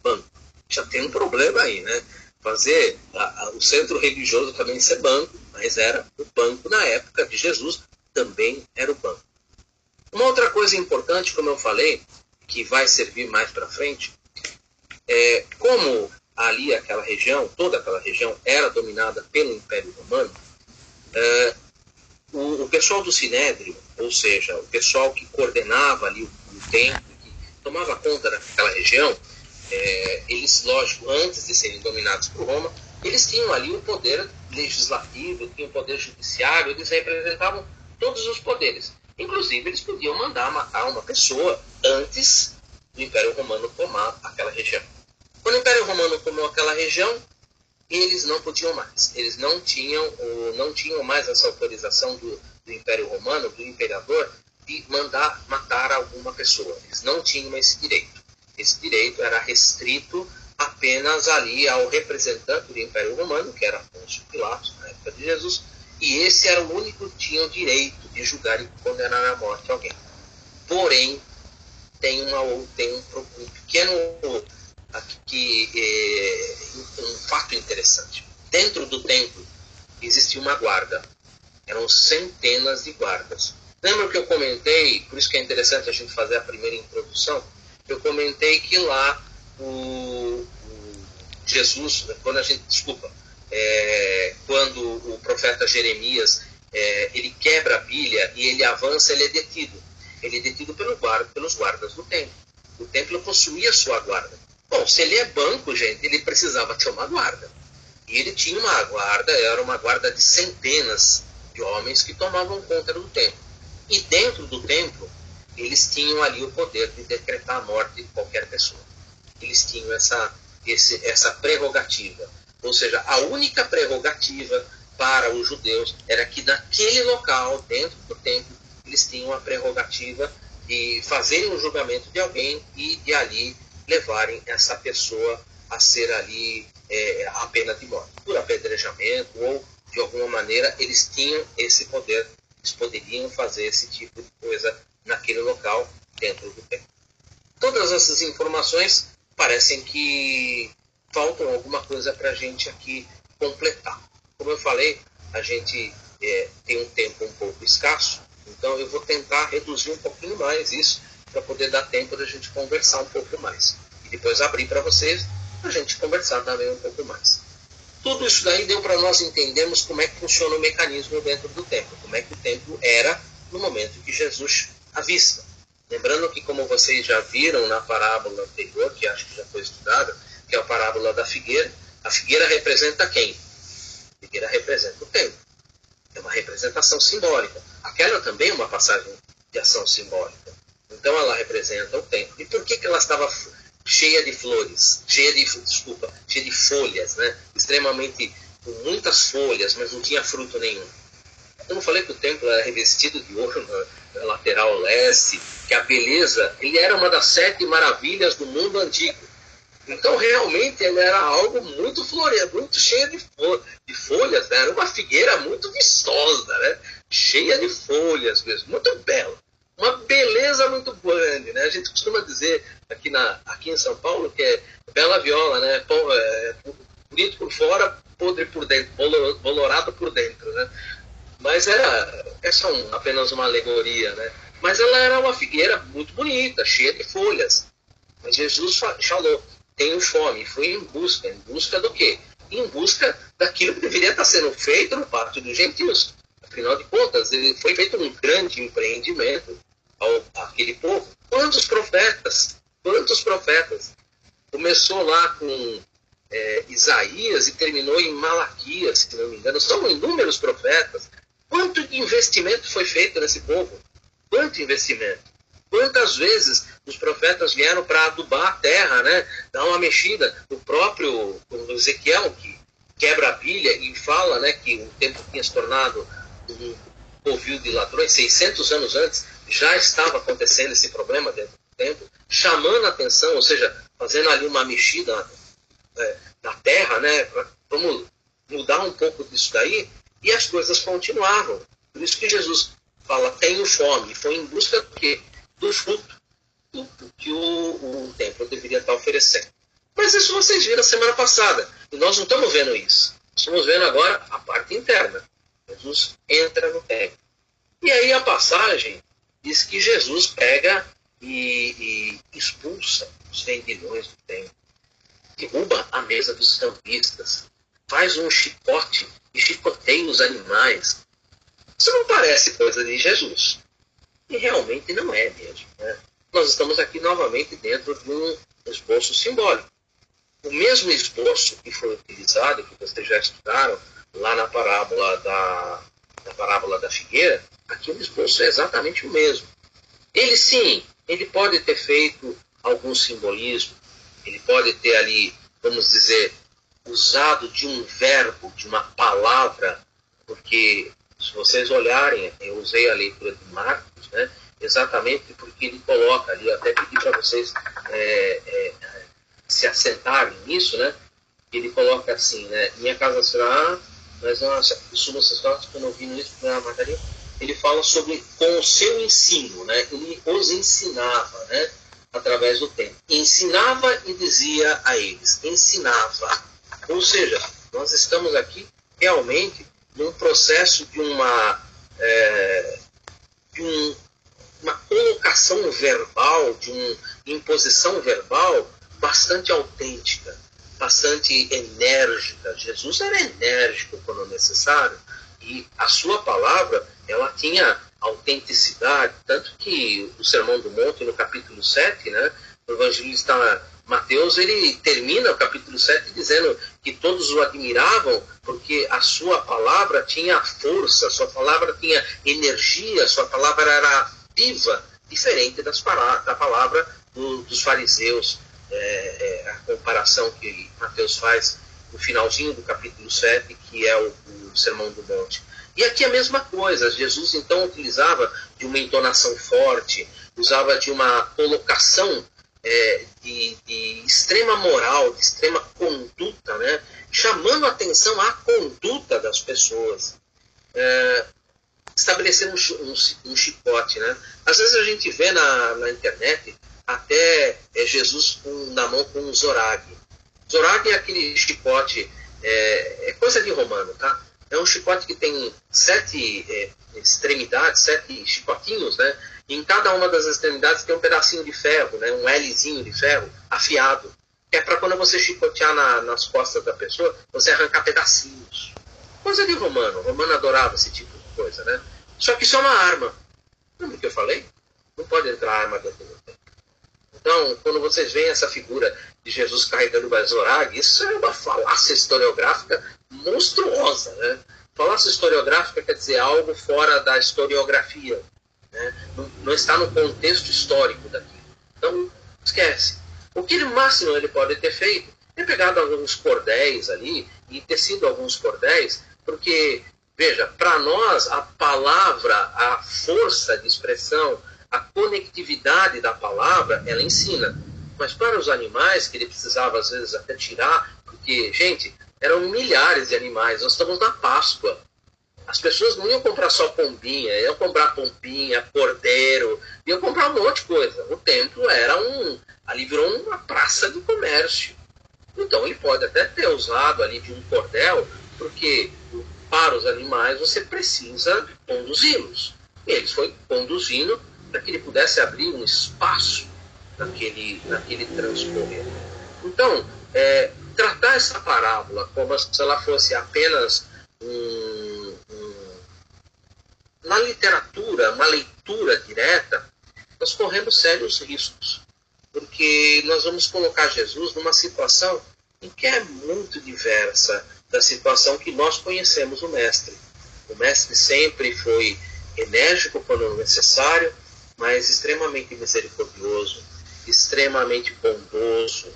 banco. Já tem um problema aí, né? Fazer a, a, o centro religioso também ser banco, mas era o banco na época de Jesus, também era o banco. Uma outra coisa importante, como eu falei, que vai servir mais para frente, é como ali aquela região, toda aquela região, era dominada pelo Império Romano, é, o, o, pessoal do Sinédrio, ou seja, o pessoal que coordenava ali o, o templo, que tomava conta daquela região, é, eles, lógico, antes de serem dominados por Roma, eles tinham ali o poder legislativo, tinham o poder judiciário, eles representavam todos os poderes. Inclusive, eles podiam mandar matar uma pessoa antes do Império Romano tomar aquela região. Quando o Império Romano tomou aquela região, eles não podiam mais. Eles não tinham, não tinham mais essa autorização do, do Império Romano, do imperador, de mandar matar alguma pessoa. Eles não tinham esse direito. Esse direito era restrito apenas ali ao representante do Império Romano, que era Pôncio Pilatos, na época de Jesus, e esse era o único que tinha o direito de julgar e condenar à morte alguém. Porém, tem, uma, tem um, um pequeno aqui, é, um fato interessante. Dentro do templo existia uma guarda. Eram centenas de guardas. Lembra que eu comentei, por isso que é interessante a gente fazer a primeira introdução, eu comentei que lá o, o Jesus, quando a gente, desculpa, é, quando o profeta Jeremias é, ele quebra a bilha e ele avança, ele é detido. Ele é detido pelo guarda, pelos guardas do templo. O templo possuía sua guarda. Bom, se ele é banco, gente, ele precisava ter uma guarda. E ele tinha uma guarda, era uma guarda de centenas de homens que tomavam conta do templo. E dentro do templo eles tinham ali o poder de decretar a morte de qualquer pessoa. Eles tinham essa, esse, essa prerrogativa. Ou seja, a única prerrogativa para os judeus era que naquele local, dentro do templo, eles tinham a prerrogativa de fazerem um julgamento de alguém e de ali levarem essa pessoa a ser ali é, a pena de morte, por apedrejamento ou de alguma maneira eles tinham esse poder, eles poderiam fazer esse tipo de coisa naquele local dentro do templo. Todas essas informações parecem que faltam alguma coisa para a gente aqui completar. Como eu falei, a gente é, tem um tempo um pouco escasso, então eu vou tentar reduzir um pouquinho mais isso para poder dar tempo da gente conversar um pouco mais. E depois abrir para vocês, para a gente conversar também um pouco mais. Tudo isso daí deu para nós entendermos como é que funciona o mecanismo dentro do templo, como é que o templo era no momento que Jesus avista. Lembrando que, como vocês já viram na parábola anterior, que acho que já foi estudada, que é a parábola da figueira, a figueira representa quem? A figueira representa o templo. É uma representação simbólica. Aquela também é uma passagem de ação simbólica. Então ela representa o templo. E por que, que ela estava cheia de flores, cheia de, desculpa, cheia de folhas, né? Extremamente, com muitas folhas, mas não tinha fruto nenhum. Eu falei que o templo era revestido de ouro na, lateral leste, que a beleza, ele era uma das sete maravilhas do mundo antigo. Então, realmente, ele era algo muito floreado, muito cheio de, de folhas, né? era uma figueira muito vistosa, né? cheia de folhas mesmo, muito bela uma beleza muito grande, né? A gente costuma dizer aqui, na, aqui em São Paulo que é bela viola, né? É, bonito por fora, podre por dentro, bolorado por dentro, né? Mas era, é só um, apenas uma alegoria, né? Mas ela era uma figueira muito bonita, cheia de folhas. Mas Jesus falou, tenho fome, fui em busca, em busca do quê? Em busca daquilo que deveria estar sendo feito no pacto dos gentios. Afinal de contas, ele foi feito um grande empreendimento ao aquele povo. Quantos profetas? Quantos profetas? Começou lá com é, Isaías e terminou em Malaquias, se não me engano. São inúmeros profetas. Quanto investimento foi feito nesse povo? Quanto investimento? Quantas vezes os profetas vieram para adubar a terra, né? dar uma mexida? O próprio Ezequiel, que quebra a pilha e fala né, que o tempo tinha se tornado um covil de ladrões, 600 anos antes, já estava acontecendo esse problema dentro do templo, chamando a atenção, ou seja, fazendo ali uma mexida é, na terra, né? Vamos mudar um pouco disso daí, e as coisas continuavam. Por isso que Jesus fala, tenho fome, foi em busca do quê? Do fruto do, que o, o templo deveria estar oferecendo. Mas isso vocês viram semana passada, e nós não estamos vendo isso. Estamos vendo agora a parte interna. Jesus entra no templo. E aí a passagem diz que Jesus pega e, e expulsa os vendilhões do templo, derruba a mesa dos campistas, faz um chicote e chicoteia os animais. Isso não parece coisa de Jesus. E realmente não é mesmo. Né? Nós estamos aqui novamente dentro de um esboço simbólico. O mesmo esboço que foi utilizado, que vocês já estudaram, lá na parábola da, na parábola da figueira, aqui o esboço é exatamente o mesmo. Ele sim, ele pode ter feito algum simbolismo, ele pode ter ali, vamos dizer, usado de um verbo, de uma palavra, porque se vocês olharem, eu usei a leitura de Marcos, né, exatamente porque ele coloca ali, até pedi para vocês é, é, se assentarem nisso, né, ele coloca assim, né, minha casa será mas nossa, o sumo sacerdote, quando eu vi isso na matéria, ele fala sobre com o seu ensino, né? Ele os ensinava, né? Através do tempo. Ensinava e dizia a eles. Ensinava. Ou seja, nós estamos aqui realmente num processo de uma, é, de um, uma colocação verbal, de uma imposição verbal bastante autêntica bastante enérgica. Jesus era enérgico quando necessário. E a sua palavra ela tinha autenticidade, tanto que o Sermão do Monte, no capítulo 7, né, o evangelista Mateus, ele termina o capítulo 7 dizendo que todos o admiravam porque a sua palavra tinha força, sua palavra tinha energia, sua palavra era viva, diferente das, da palavra do, dos fariseus, é, é, a comparação que Mateus faz no finalzinho do capítulo 7, que é o, o Sermão do Monte. E aqui a mesma coisa, Jesus então utilizava de uma entonação forte, usava de uma colocação é, de, de, extrema moral, de extrema conduta, né? chamando atenção à conduta das pessoas. É, estabelecendo um, um, um, chicote. Né? Às vezes a gente vê na, na internet até é, Jesus com, na mão com um zorag. Zorag é aquele chicote, é, é, coisa de romano, tá? É um chicote que tem sete é, extremidades, sete chicotinhos, né? E em cada uma das extremidades tem um pedacinho de ferro, né? Um Lzinho de ferro afiado. É para quando você chicotear na, nas costas da pessoa, você arrancar pedacinhos. Coisa de romano. O romano adorava esse tipo de coisa, né? Só que isso é uma arma. Lembra o que eu falei? Não pode entrar arma dentro do templo. Então, quando vocês veem essa figura de Jesus carregando o Bazorag, isso é uma falácia historiográfica monstruosa. Né? Falácia historiográfica quer dizer algo fora da historiografia. Né? Não, não, está no contexto histórico daquilo. Então, esquece. O que no máximo ele pode ter feito é pegado alguns cordéis ali e tecido alguns cordéis, porque, veja, para nós a palavra, a força de expressão, a conectividade da palavra, ela ensina. Mas para os animais, que ele precisava às vezes até tirar, porque, gente, eram milhares de animais, nós estamos na Páscoa. As pessoas não iam comprar só pombinha, iam comprar pombinha, cordeiro, iam comprar um monte de coisa. O templo era um. Ali virou uma praça de comércio. Então ele pode até ter usado ali de um cordel, porque para os animais você precisa conduzi-los. Eles foi conduzindo para que ele pudesse abrir um espaço naquele, naquele transcorrer. Então, é, tratar essa parábola como se ela fosse apenas um, um, na literatura, uma leitura direta, nós corremos sérios riscos. Porque nós vamos colocar Jesus numa situação em que é muito diversa da situação que nós conhecemos o Mestre. O Mestre sempre foi enérgico quando necessário, mas extremamente misericordioso, extremamente bondoso.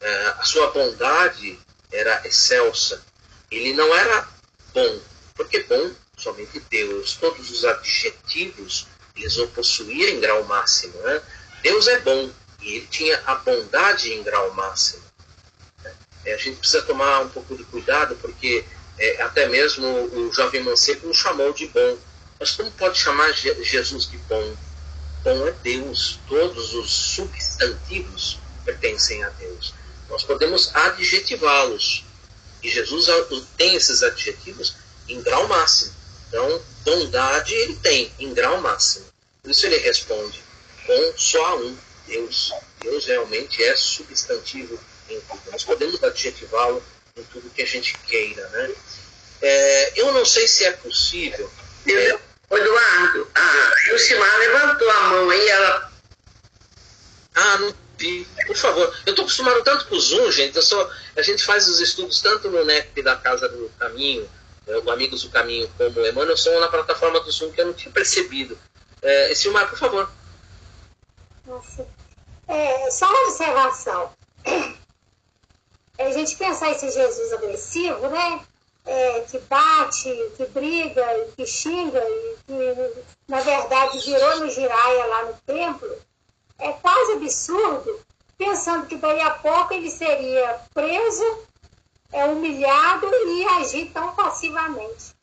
É, a sua bondade era excelsa. Ele não era bom, porque bom somente Deus. Todos os adjetivos eles o possuía em grau máximo. Né? Deus é bom e ele tinha a bondade em grau máximo. É, a gente precisa tomar um pouco de cuidado, porque é, até mesmo o jovem mancebo nos chamou de bom. Mas como pode chamar Jesus de bom? Bom é Deus. Todos os substantivos pertencem a Deus. Nós podemos adjetivá-los. E Jesus tem esses adjetivos em grau máximo. Então, bondade ele tem em grau máximo. Por isso ele responde com só um, Deus. Deus realmente é substantivo em tudo. Nós podemos adjetivá-lo em tudo que a gente queira. Né? É, eu não sei se é possível. É, Eduardo, a Lucimar levantou a mão aí, ela. Ah, não vi. Por favor. Eu estou acostumado tanto com o Zoom, gente. Eu só, a gente faz os estudos tanto no NEP da Casa do Caminho, né, o Amigos do Caminho, como o Emmanuel, são na plataforma do Zoom que eu não tinha percebido. É, Silmar, por favor. Nossa. É, só uma observação. É, a gente pensar esse Jesus agressivo, né? É, que bate, que briga, que xinga, e que na verdade virou no giraia lá no templo, é quase absurdo, pensando que daí a pouco ele seria preso, é, humilhado e agir tão passivamente.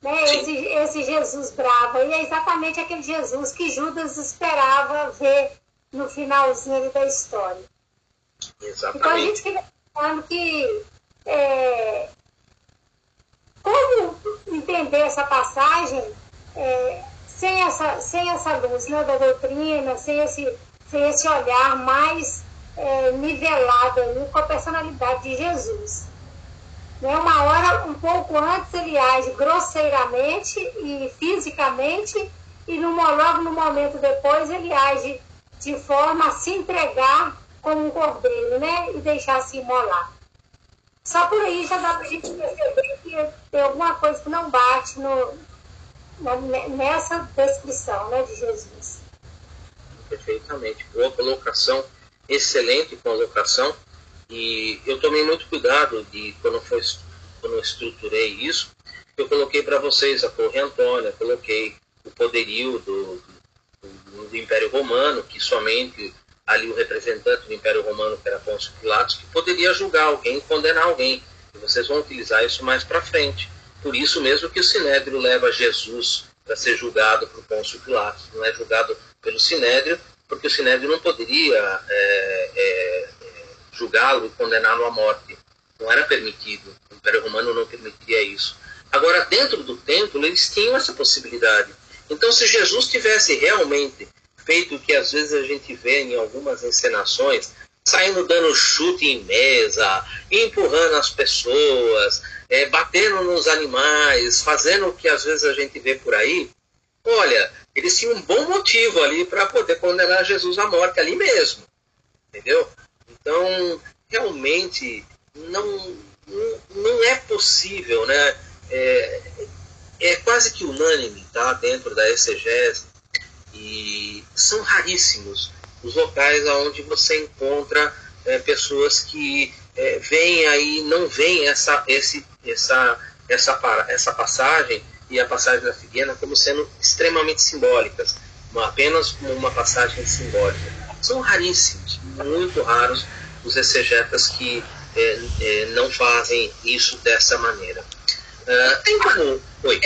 Né? Esse, esse Jesus bravo e é exatamente aquele Jesus que Judas esperava ver no finalzinho da história. Exatamente. Então a gente fica pensando que é, como entender essa passagem é, sem, essa, sem essa luz né, da doutrina, sem esse, sem esse olhar mais é, nivelado aí, com a personalidade de Jesus? Né, uma hora, um pouco antes, ele age grosseiramente e fisicamente, e no, logo no momento depois ele age de forma a se entregar como um cordeiro, né? E deixar se imolar. Só por aí já dá para a gente perceber que tem alguma coisa que não bate no, na, nessa descrição né, de Jesus. Perfeitamente. Boa colocação, excelente colocação. E eu tomei muito cuidado de quando, foi, quando eu estruturei isso, Eu coloquei para vocês a Torre Antônia, coloquei o poderio do, do, do, Império Romano, que somente ali o representante do Império Romano, que era Pôncio Pilatos, que poderia julgar alguém, condenar alguém. E vocês vão utilizar isso mais para frente. Por isso mesmo que o Sinédrio leva Jesus para ser julgado por Pôncio Pilatos. Não é julgado pelo Sinédrio, porque o Sinédrio não poderia é, é, julgá-lo e condená-lo à morte. Não era permitido. O Império Romano não permitia isso. Agora, dentro do templo, eles tinham essa possibilidade. Então, se Jesus tivesse realmente feito que às vezes a gente vê em algumas encenações, saindo dando chute em mesa, empurrando as pessoas, é, batendo nos animais, fazendo o que às vezes a gente vê por aí, olha, eles tinham um bom motivo ali para poder condenar Jesus à morte ali mesmo. Entendeu? Então, realmente, não, não é possível, né? É, é quase que unânime, tá? Dentro da exegese. E são raríssimos os locais onde você encontra é, pessoas que é, veem aí, não veem essa, esse, essa, essa, essa passagem e a passagem da Figueira como sendo extremamente simbólicas, apenas como uma passagem simbólica. São raríssimos, muito raros os exegetas que é, é, não fazem isso dessa maneira. Uh, tem como. Oi.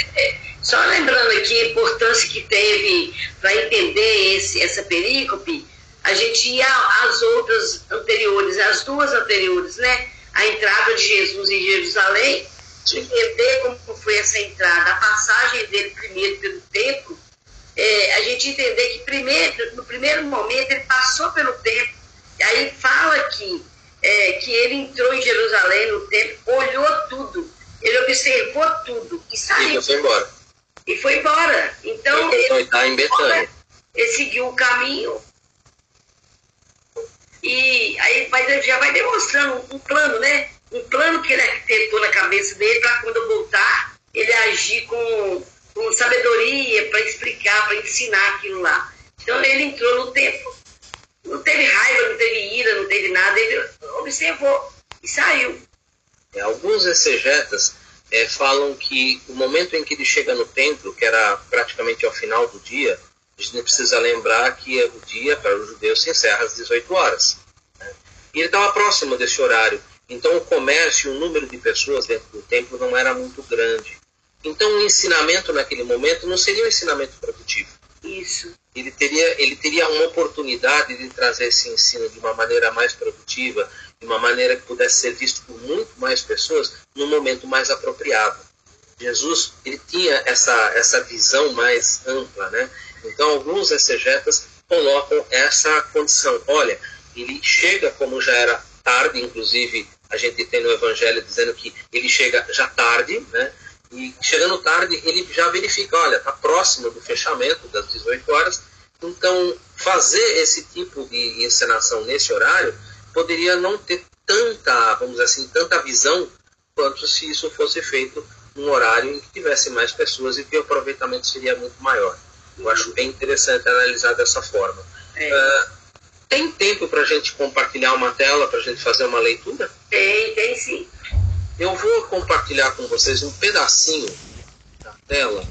Só lembrando aqui a importância que teve para entender esse, essa perícope, a gente ia às outras anteriores, as duas anteriores, né? A entrada de Jesus em Jerusalém entender como foi essa entrada, a passagem dele primeiro pelo templo, é, a gente entender que primeiro, no primeiro momento ele passou pelo templo, aí fala que, é, que ele entrou em Jerusalém no templo, olhou tudo, ele observou tudo e saiu. E foi embora. E foi embora. Então ele, está em Betânia. ele seguiu o caminho e aí vai, já vai demonstrando um plano, né? um plano que ele arquitetou na cabeça dele para quando voltar, ele agir com, com sabedoria para explicar, para ensinar aquilo lá. Então ele entrou no tempo, não teve raiva, não teve ira, não teve nada, ele observou e saiu. Alguns exegetas é, falam que o momento em que ele chega no templo, que era praticamente ao final do dia, a gente precisa lembrar que o dia para os judeus se encerra às 18 horas. Né? E ele estava próximo desse horário. Então o comércio, o número de pessoas dentro do templo não era muito grande. Então o ensinamento naquele momento não seria um ensinamento produtivo. Isso. Ele teria, ele teria uma oportunidade de trazer esse ensino de uma maneira mais produtiva, de uma maneira que pudesse ser visto por muito mais pessoas no momento mais apropriado. Jesus ele tinha essa, essa visão mais ampla, né? Então alguns exegetas colocam essa condição. Olha, ele chega como já era tarde, inclusive a gente tem no Evangelho dizendo que ele chega já tarde, né? E chegando tarde, ele já verifica, olha, está próximo do fechamento das 18 horas, então fazer esse tipo de encenação nesse horário poderia não ter tanta, vamos dizer assim, tanta visão quanto se isso fosse feito num horário em que tivesse mais pessoas e que o aproveitamento seria muito maior. Eu acho bem interessante analisar dessa forma. É. Uh, tem tempo para a gente compartilhar uma tela, para a gente fazer uma leitura? Tem, tem sim. Eu vou compartilhar com vocês um pedacinho da tela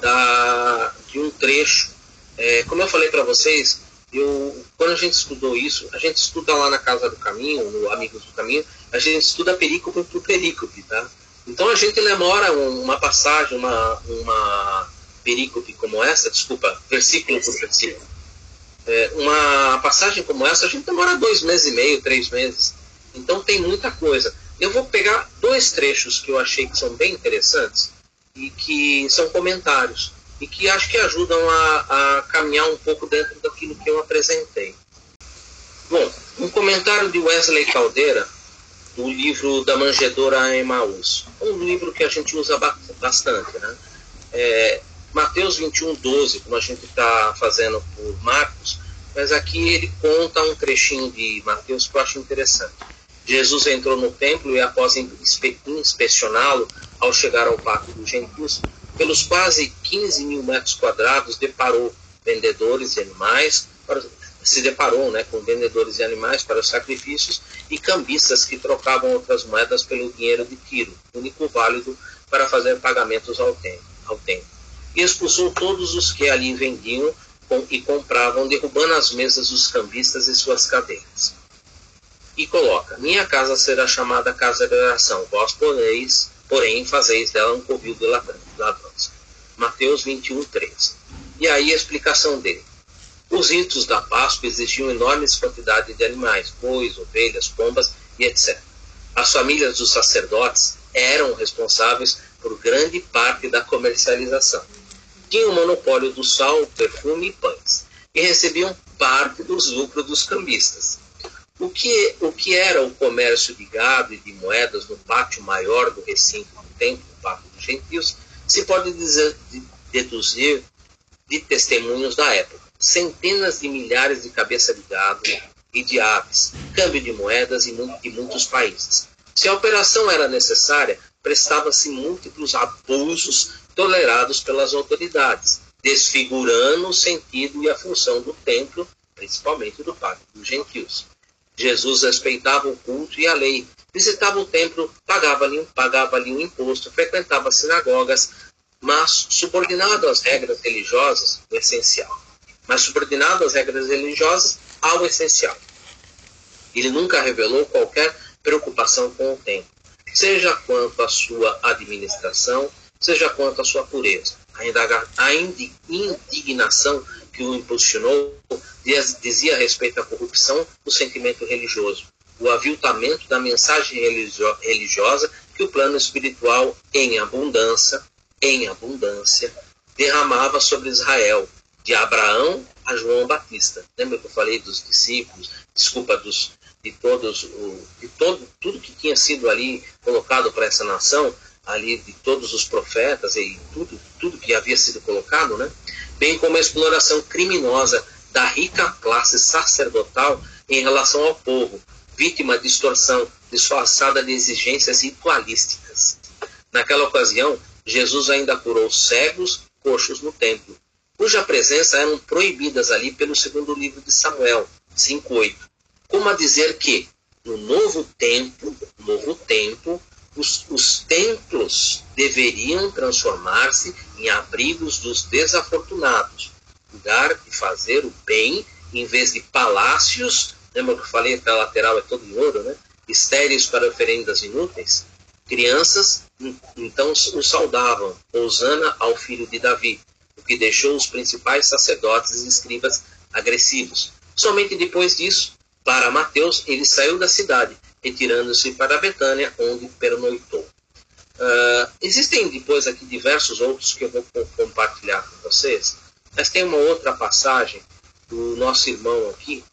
da, de um trecho. É, como eu falei para vocês, eu, quando a gente estudou isso, a gente estuda lá na Casa do Caminho, no Amigos do Caminho, a gente estuda perícope por perícope, tá? Então a gente demora uma passagem, uma, uma perícope como essa, desculpa, versículo por versículo é, uma passagem como essa, a gente demora dois meses e meio, três meses. Então tem muita coisa. Eu vou pegar dois trechos que eu achei que são bem interessantes e que são comentários e que acho que ajudam a, a caminhar um pouco dentro daquilo que eu apresentei. Bom, um comentário de Wesley Caldeira do livro da Manjedora Emmaus, um livro que a gente usa bastante, né? É, Mateus 21, 12, como a gente está fazendo por Marcos, mas aqui ele conta um trechinho de Mateus que eu acho interessante. Jesus entrou no templo e, após inspecioná-lo, ao chegar ao pátio dos gentios, pelos quase 15 mil metros quadrados, deparou vendedores de animais, para, se deparou né, com vendedores de animais para os sacrifícios e cambistas que trocavam outras moedas pelo dinheiro de Tiro, único válido para fazer pagamentos ao tempo. Ao tempo. E expulsou todos os que ali vendiam e compravam, derrubando as mesas dos cambistas e suas cadeiras. E coloca: Minha casa será chamada casa de oração, vós poreis, porém fazeis dela um covil de ladrões. Mateus 21, 13. E aí a explicação dele. Os ritos da Páscoa exigiam enormes quantidades de animais, bois, ovelhas, pombas e etc. As famílias dos sacerdotes eram responsáveis por grande parte da comercialização. Tinham o monopólio do sal, perfume e pães, e recebiam parte dos lucros dos cambistas. O que, o que era o comércio de gado e de moedas no pátio maior do recinto do templo, o pátio dos gentios, se pode dizer, deduzir de testemunhos da época. Centenas de milhares de cabeças de gado e de aves, câmbio de moedas de muitos países. Se a operação era necessária, prestava-se múltiplos abusos tolerados pelas autoridades, desfigurando o sentido e a função do templo, principalmente do pacto dos gentios. Jesus respeitava o culto e a lei, visitava o templo, pagava-lhe pagava um imposto, frequentava sinagogas, mas subordinado às regras religiosas, o essencial. Mas subordinado às regras religiosas ao essencial. Ele nunca revelou qualquer preocupação com o tempo, seja quanto à sua administração, seja quanto à sua pureza. A indignação que o impulsionou dizia a respeito à corrupção do sentimento religioso, o aviltamento da mensagem religiosa que o plano espiritual em abundância, em abundância, derramava sobre Israel, de Abraão a João Batista. Lembra que eu falei dos discípulos, desculpa, dos, de todos, de todo, tudo que tinha sido ali colocado para essa nação, ali de todos os profetas e tudo, tudo que havia sido colocado, né? bem como a exploração criminosa da rica classe sacerdotal em relação ao povo, vítima de extorsão disfarçada de exigências ritualísticas. Naquela ocasião, Jesus ainda curou cegos, coxos no templo, cuja presença eram proibidas ali pelo segundo livro de Samuel, 5:8. Como a dizer que no novo tempo, novo tempo, os, os templos deveriam transformar-se em abrigos dos desafortunados, lugar de fazer o bem em vez de palácios, lembra que eu falei que a lateral é todo em ouro, né? Estéreis para oferendas inúteis. Crianças então o saudavam, Osana ao filho de Davi, o que deixou os principais sacerdotes e escribas agressivos. Somente depois disso, para Mateus, ele saiu da cidade, retirando-se para Betânia, onde pernoitou. Uh, existem depois aqui diversos outros que eu vou compartilhar com vocês, mas tem uma outra passagem do nosso irmão aqui,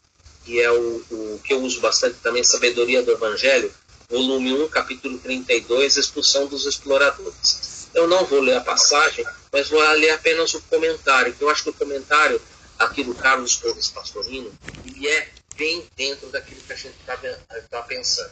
que é o, o que eu uso bastante também, Sabedoria do Evangelho, volume 1, capítulo 32, Expulsão dos Exploradores. Eu não vou ler a passagem, mas vou ler apenas o comentário, que eu acho que o comentário aqui do Carlos Torres Pastorino, ele é bem dentro daquilo que a gente está tá pensando.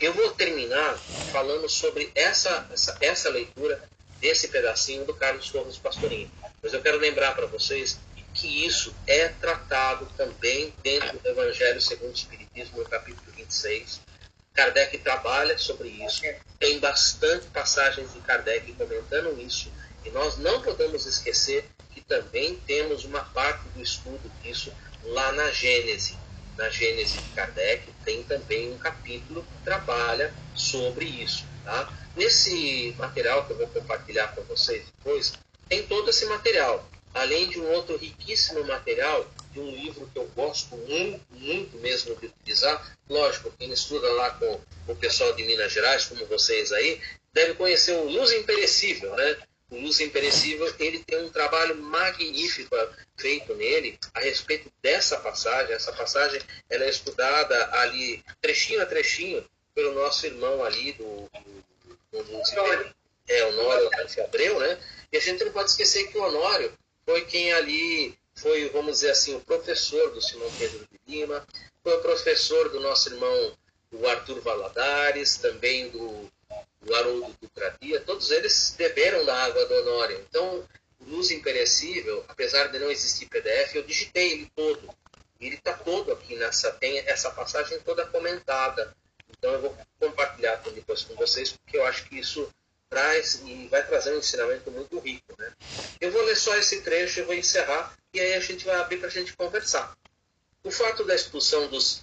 Eu vou terminar falando sobre essa, essa, essa leitura desse pedacinho do Carlos Torres Pastorino. Mas eu quero lembrar para vocês que isso é tratado também dentro do Evangelho segundo o Espiritismo, no capítulo 26. Kardec trabalha sobre isso. Tem bastante passagens de Kardec comentando isso. E nós não podemos esquecer que também temos uma parte do estudo disso lá na Gênese. Na Gênese de Kardec tem também um capítulo que trabalha sobre isso. Tá? Nesse material que eu vou compartilhar com vocês depois, tem todo esse material, além de um outro riquíssimo material de um livro que eu gosto muito, muito mesmo de utilizar. Lógico, quem estuda lá com o pessoal de Minas Gerais, como vocês aí, deve conhecer o Luz Imperecível, né? O Luz Imperecível, ele tem um trabalho magnífico feito nele a respeito dessa passagem. Essa passagem ela é estudada ali, trechinho a trechinho, pelo nosso irmão ali do, do, do, do é, Honório Abreu, né? E a gente não pode esquecer que o Honório foi quem ali foi, vamos dizer assim, o professor do Simão Pedro de Lima, foi o professor do nosso irmão o Arthur Valadares, também do, do Haroldo Dutradia, todos eles beberam da água do Honório. Então, Luz Imperecível, apesar de não existir PDF, eu digitei ele todo. Ele está todo aqui nessa, tem essa passagem toda comentada. Então eu vou compartilhar depois com vocês, porque eu acho que isso traz e vai trazer um ensinamento muito rico. Né? Eu vou ler só esse trecho, eu vou encerrar e aí a gente vai abrir para a gente conversar. O fato da expulsão dos,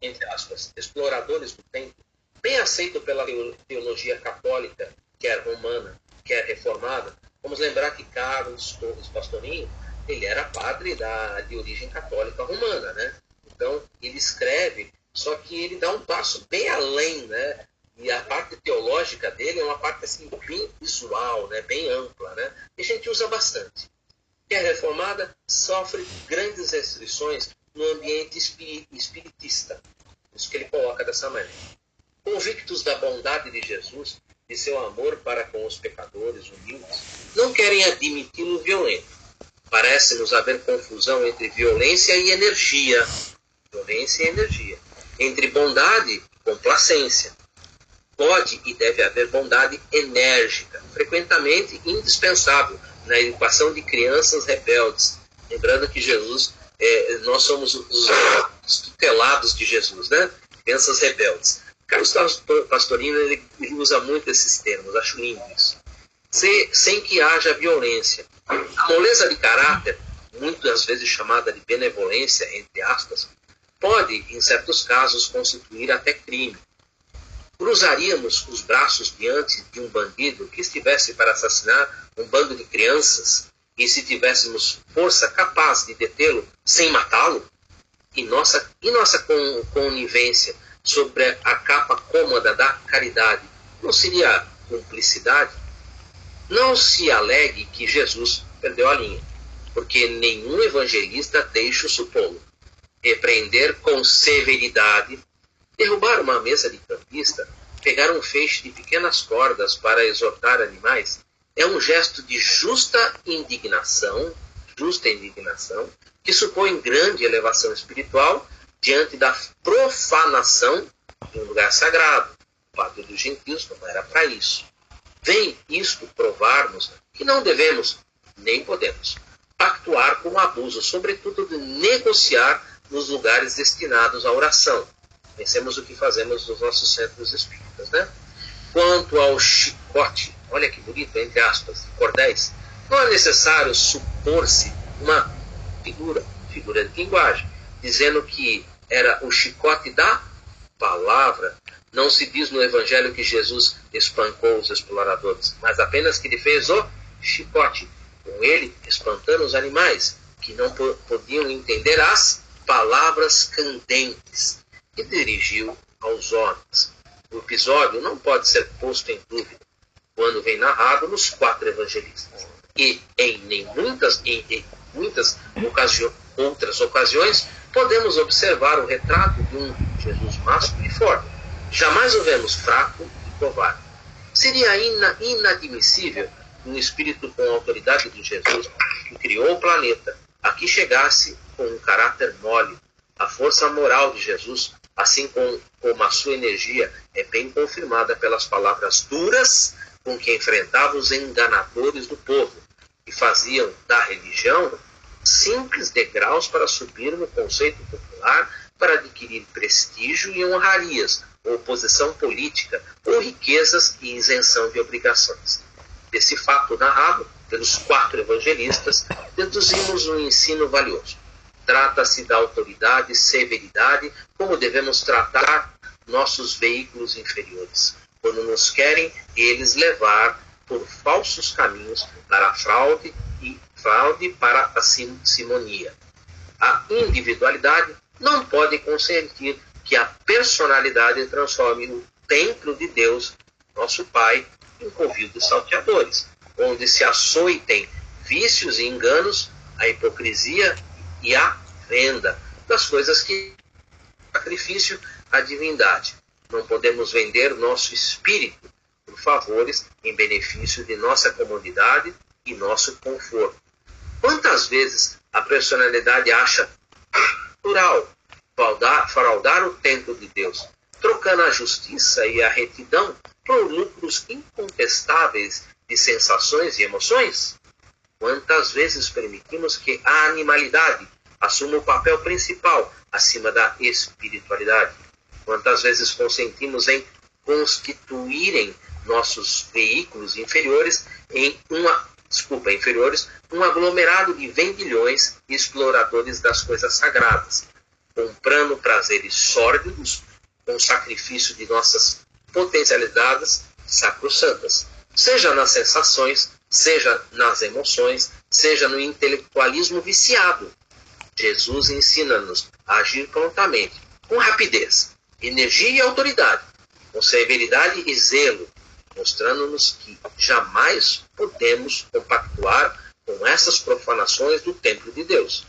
entre aspas, exploradores do templo, bem aceito pela teologia católica, quer romana, quer reformada, vamos lembrar que Carlos Torres Pastorinho, ele era padre da, de origem católica romana, né? Então, ele escreve, só que ele dá um passo bem além, né? E a parte teológica dele é uma parte assim bem visual, né? bem ampla, né? E a gente usa bastante. E a reformada sofre grandes restrições no ambiente espiritista. Isso que ele coloca dessa maneira. Convictos da bondade de Jesus e seu amor para com os pecadores humildes, não querem admiti-lo violento. Parece-nos haver confusão entre violência e energia. Violência e energia. Entre bondade e complacência pode e deve haver bondade enérgica, frequentemente indispensável na educação de crianças rebeldes. Lembrando que Jesus, é, nós somos os, os tutelados de Jesus, né? Crianças rebeldes. Carlos Pastorino ele, usa muito esses termos, acho lindo isso. Se, sem que haja violência. A moleza de caráter, muitas vezes chamada de benevolência, entre aspas, pode, em certos casos, constituir até crime cruzaríamos os braços diante de um bandido que estivesse para assassinar um bando de crianças e se tivéssemos força capaz de detê-lo sem matá-lo? E nossa, e nossa conivência sobre a capa cômoda da caridade não seria cumplicidade? Não se alegue que Jesus perdeu a linha, porque nenhum evangelista deixa o supô-lo. Repreender com severidade Derrubar uma mesa de campista, pegar um feixe de pequenas cordas para exortar animais, é um gesto de justa indignação, justa indignação, que supõe grande elevação espiritual diante da profanação de um lugar sagrado. O padre dos gentios não era para isso. Vem isto provar-nos que não devemos, nem podemos, pactuar com o abuso, sobretudo de negociar nos lugares destinados à oração, Pensemos o que fazemos nos nossos centros espíritas, né? Quanto ao chicote, olha que bonito, entre aspas, cordéis, não é necessário supor-se uma figura, figura de linguagem, dizendo que era o chicote da palavra. Não se diz no Evangelho que Jesus espancou os exploradores, mas apenas que ele fez o chicote, com ele espantando os animais, que não podiam entender as palavras candentes e dirigiu aos homens. O episódio não pode ser posto em dúvida quando vem narrado nos quatro evangelistas. E em nem muitas, em, em muitas outras ocasiões podemos observar o retrato de um Jesus másculo e forte. Jamais o vemos fraco e covarde. Seria ina, inadmissível um espírito com a autoridade de Jesus, que criou o planeta, aqui chegasse com um caráter mole. A força moral de Jesus assim como a sua energia é bem confirmada pelas palavras duras com que enfrentava os enganadores do povo, e faziam da religião simples degraus para subir no conceito popular para adquirir prestígio e honrarias, ou posição política, ou riquezas e isenção de obrigações. Desse fato narrado pelos quatro evangelistas, deduzimos um ensino valioso. Trata-se da autoridade severidade, como devemos tratar nossos veículos inferiores, quando nos querem eles levar por falsos caminhos para a fraude e fraude para a simonia. A individualidade não pode consentir que a personalidade transforme o templo de Deus, nosso Pai, em covil de salteadores, onde se açoitem vícios e enganos, a hipocrisia e a venda das coisas que sacrifício à divindade. Não podemos vender nosso espírito por favores em benefício de nossa comodidade e nosso conforto. Quantas vezes a personalidade acha natural fraudar o templo de Deus, trocando a justiça e a retidão por lucros incontestáveis de sensações e emoções? Quantas vezes permitimos que a animalidade assuma o papel principal acima da espiritualidade? Quantas vezes consentimos em constituírem nossos veículos inferiores em uma desculpa, inferiores, um aglomerado de vendilhões e exploradores das coisas sagradas, comprando prazeres sórdidos com sacrifício de nossas potencialidades sacrossantas, seja nas sensações, seja nas emoções, seja no intelectualismo viciado. Jesus ensina-nos a agir prontamente, com rapidez, energia e autoridade, com severidade e zelo, mostrando-nos que jamais podemos compactuar com essas profanações do templo de Deus.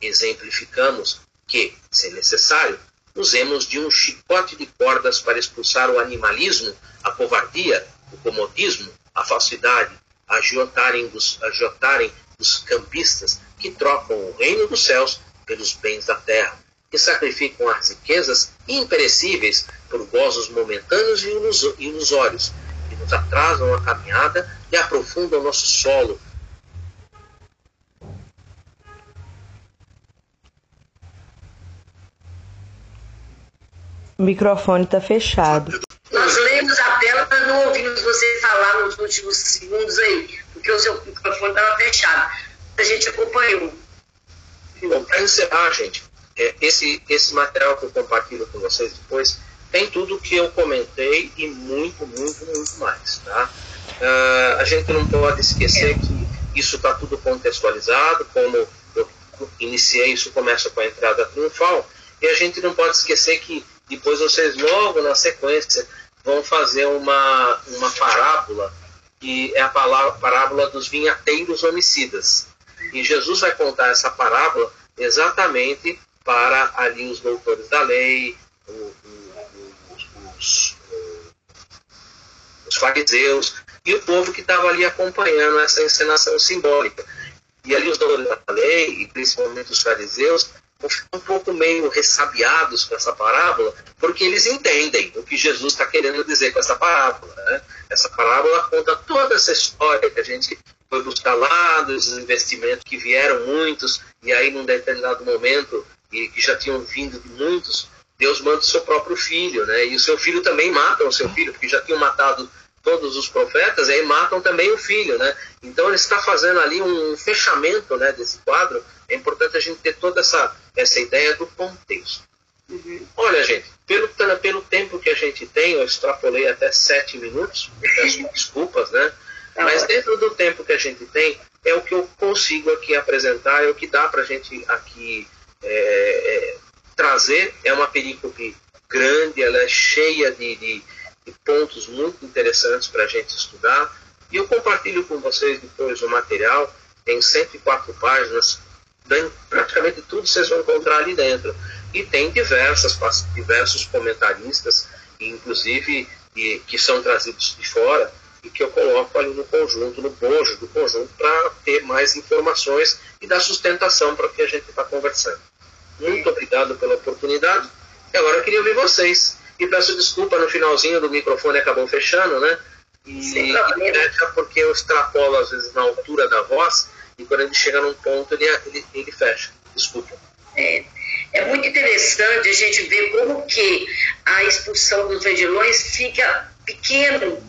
Exemplificamos que, se necessário, usemos de um chicote de cordas para expulsar o animalismo, a covardia, o comodismo, a falsidade, agiotarem dos, agiotarem dos campistas que trocam o reino dos céus pelos bens da terra, que sacrificam as riquezas imperecíveis por gozos momentâneos e ilusórios, que nos atrasam a caminhada e aprofundam nosso solo, O microfone está fechado. Nós lemos a tela, mas não ouvimos você falar nos últimos segundos aí, porque o seu microfone estava fechado. A gente acompanhou. Bom, para encerrar, gente, é, esse, esse material que eu compartilho com vocês depois tem tudo que eu comentei e muito, muito, muito mais. Tá? Uh, a gente não pode esquecer que isso está tudo contextualizado, como eu iniciei, isso começa com a entrada triunfal, e a gente não pode esquecer que depois vocês logo na sequência vão fazer uma, uma parábola, que é a parábola dos vinhateiros homicidas. E Jesus vai contar essa parábola exatamente para ali os doutores da lei, os, os, os fariseus e o povo que estava ali acompanhando essa encenação simbólica. E ali os doutores da lei, e principalmente os fariseus, um pouco meio ressabiados com essa parábola, porque eles entendem o que Jesus está querendo dizer com essa parábola. Né? Essa parábola conta toda essa história que a gente foi buscar lá, dos investimentos que vieram muitos, e aí num determinado momento, e que já tinham vindo de muitos, Deus manda o seu próprio filho, né? E o seu filho também mata o seu filho, porque já tinham matado todos os profetas, e aí matam também o filho, né? Então ele está fazendo ali um fechamento, né, desse quadro. É importante a gente ter toda essa essa ideia do contexto. Uhum. Olha, gente, pelo, pelo tempo que a gente tem, eu extrapolei até sete minutos, peço desculpas, né? Tá Mas dentro do tempo que a gente tem, é o que eu consigo aqui apresentar, é o que dá para a gente aqui é, é, trazer. É uma perícope grande, ela é cheia de, de, de pontos muito interessantes para a gente estudar. E eu compartilho com vocês depois o material, tem 104 páginas, praticamente tudo vocês vão encontrar ali dentro. E tem diversas, diversos comentaristas, inclusive e, que são trazidos de fora, e que eu coloco ali no conjunto, no bojo do conjunto, para ter mais informações e dar sustentação para o que a gente está conversando. Muito obrigado pela oportunidade. E agora eu queria ouvir vocês. E peço desculpa no finalzinho do microfone acabou fechando, né? E, e é porque eu extrapolo às vezes na altura da voz e quando ele chega num ponto ele, ele, ele fecha. Desculpa. É, é muito interessante a gente ver como que a expulsão dos vendilões fica pequeno,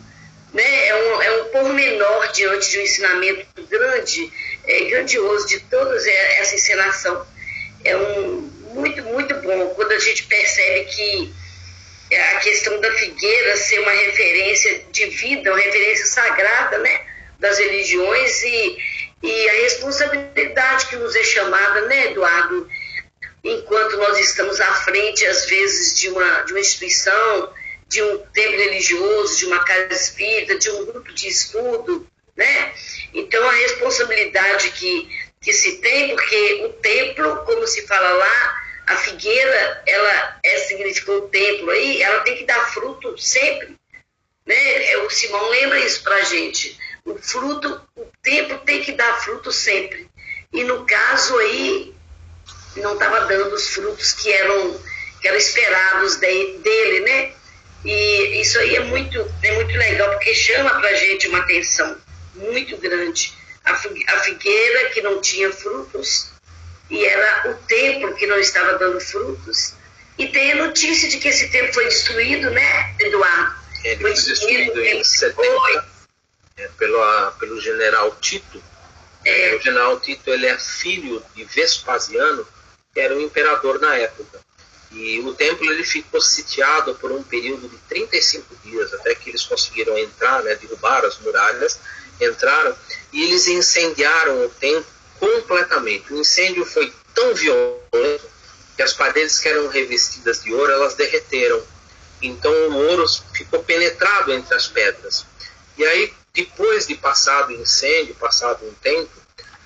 né? é, um, é um pormenor diante de um ensinamento grande, é, grandioso de toda essa encenação. É um muito, muito bom quando a gente percebe que a questão da figueira ser uma referência de vida, uma referência sagrada né, das religiões e e a responsabilidade que nos é chamada, né, Eduardo? Enquanto nós estamos à frente, às vezes, de uma, de uma instituição, de um templo religioso, de uma casa espírita, de um grupo de estudo, né? Então, a responsabilidade que, que se tem, porque o templo, como se fala lá, a figueira, ela é, significou o templo aí, ela tem que dar fruto sempre. Né? O Simão lembra isso para a gente o fruto, o tempo tem que dar fruto sempre. E no caso aí, não estava dando os frutos que eram, que eram esperados de, dele, né? E isso aí é muito, é muito legal, porque chama para a gente uma atenção muito grande. A, a figueira que não tinha frutos, e era o templo que não estava dando frutos. E tem a notícia de que esse templo foi destruído, né, Eduardo? Ele foi destruído em 70 é, pelo, pelo general Tito. É. O general Tito ele é filho de Vespasiano, que era o imperador na época. E o templo ele ficou sitiado por um período de 35 dias, até que eles conseguiram entrar, né, derrubar as muralhas, entraram e eles incendiaram o templo completamente. O incêndio foi tão violento que as paredes que eram revestidas de ouro, elas derreteram. Então o ouro ficou penetrado entre as pedras. E aí, depois de passado o incêndio, passado um tempo,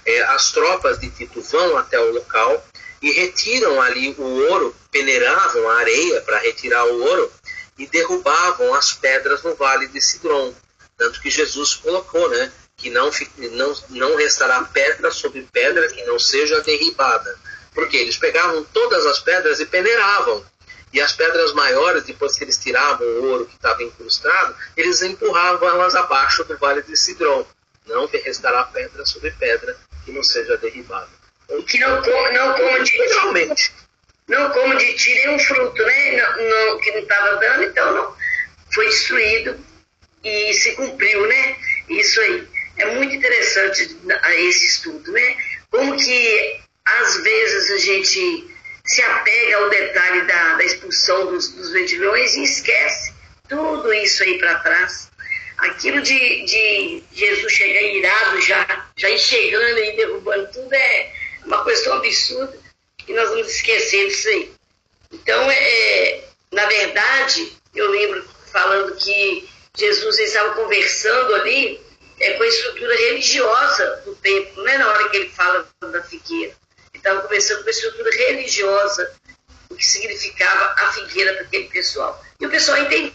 é, as tropas de Tito vão até o local e retiram ali o ouro, peneiravam a areia para retirar o ouro e derrubavam as pedras no vale de Sidron. Tanto que Jesus colocou, né? Que não, não, não restará pedra sobre pedra que não seja derribada. Porque eles pegavam todas as pedras e peneiravam. E as pedras maiores, depois que eles tiravam o ouro que estava incrustado, eles empurravam elas abaixo do vale de Sidron. Não restará pedra sobre pedra que não seja derribada. Que não, não como de literalmente. Não como de tirem um fruto, né? Não, não, que não estava dando, então não. Foi destruído e se cumpriu, né? Isso aí. É muito interessante esse estudo, né? Como que às vezes a gente se apega ao detalhe da, da expulsão dos, dos vendilhões e esquece tudo isso aí para trás. Aquilo de, de Jesus chegar irado já, já ir chegando e derrubando tudo é uma coisa tão absurda que nós vamos esquecer disso aí. Então, é, é na verdade, eu lembro falando que Jesus estava conversando ali é, com a estrutura religiosa do templo, não é na hora que ele fala da figueira estava conversando com a estrutura religiosa, o que significava a figueira para aquele pessoal. E o pessoal entendia,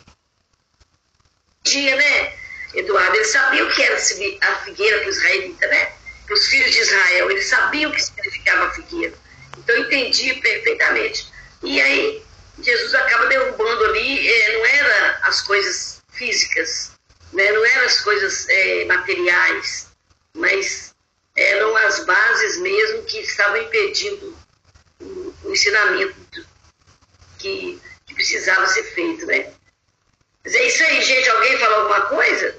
né, Eduardo? Eles sabiam o que era a figueira para os israelitas, né? Para os filhos de Israel. Eles sabiam o que significava a figueira. Então entendia perfeitamente. E aí Jesus acaba derrubando ali, eh, não era as coisas físicas, né? não eram as coisas eh, materiais, mas eram as bases mesmo que estavam impedindo o, o ensinamento que, que, precisava ser feito, né? Mas é isso aí, gente. Alguém falou alguma coisa?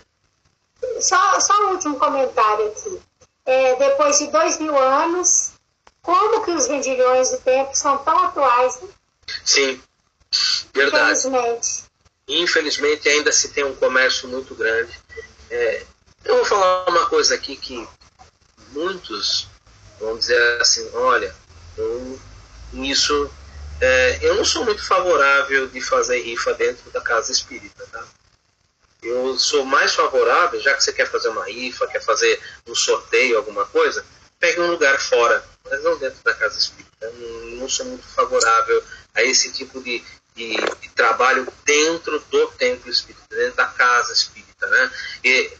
Só, só um último comentário aqui. É, depois de dois mil anos, como que os vendilhões do tempo são tão atuais? Né? Sim, verdade. Infelizmente. Infelizmente ainda se tem um comércio muito grande. É, eu vou falar uma coisa aqui que muitos vão dizer assim, olha, eu, nisso é, eu não sou muito favorável de fazer rifa dentro da casa espírita, tá? Eu sou mais favorável, já que você quer fazer uma rifa, quer fazer um sorteio, alguma coisa, pegue um lugar fora, mas não dentro da casa espírita. Eu não, não sou muito favorável a esse tipo de, de, de, trabalho dentro do templo espírita, dentro da casa espírita, né? E,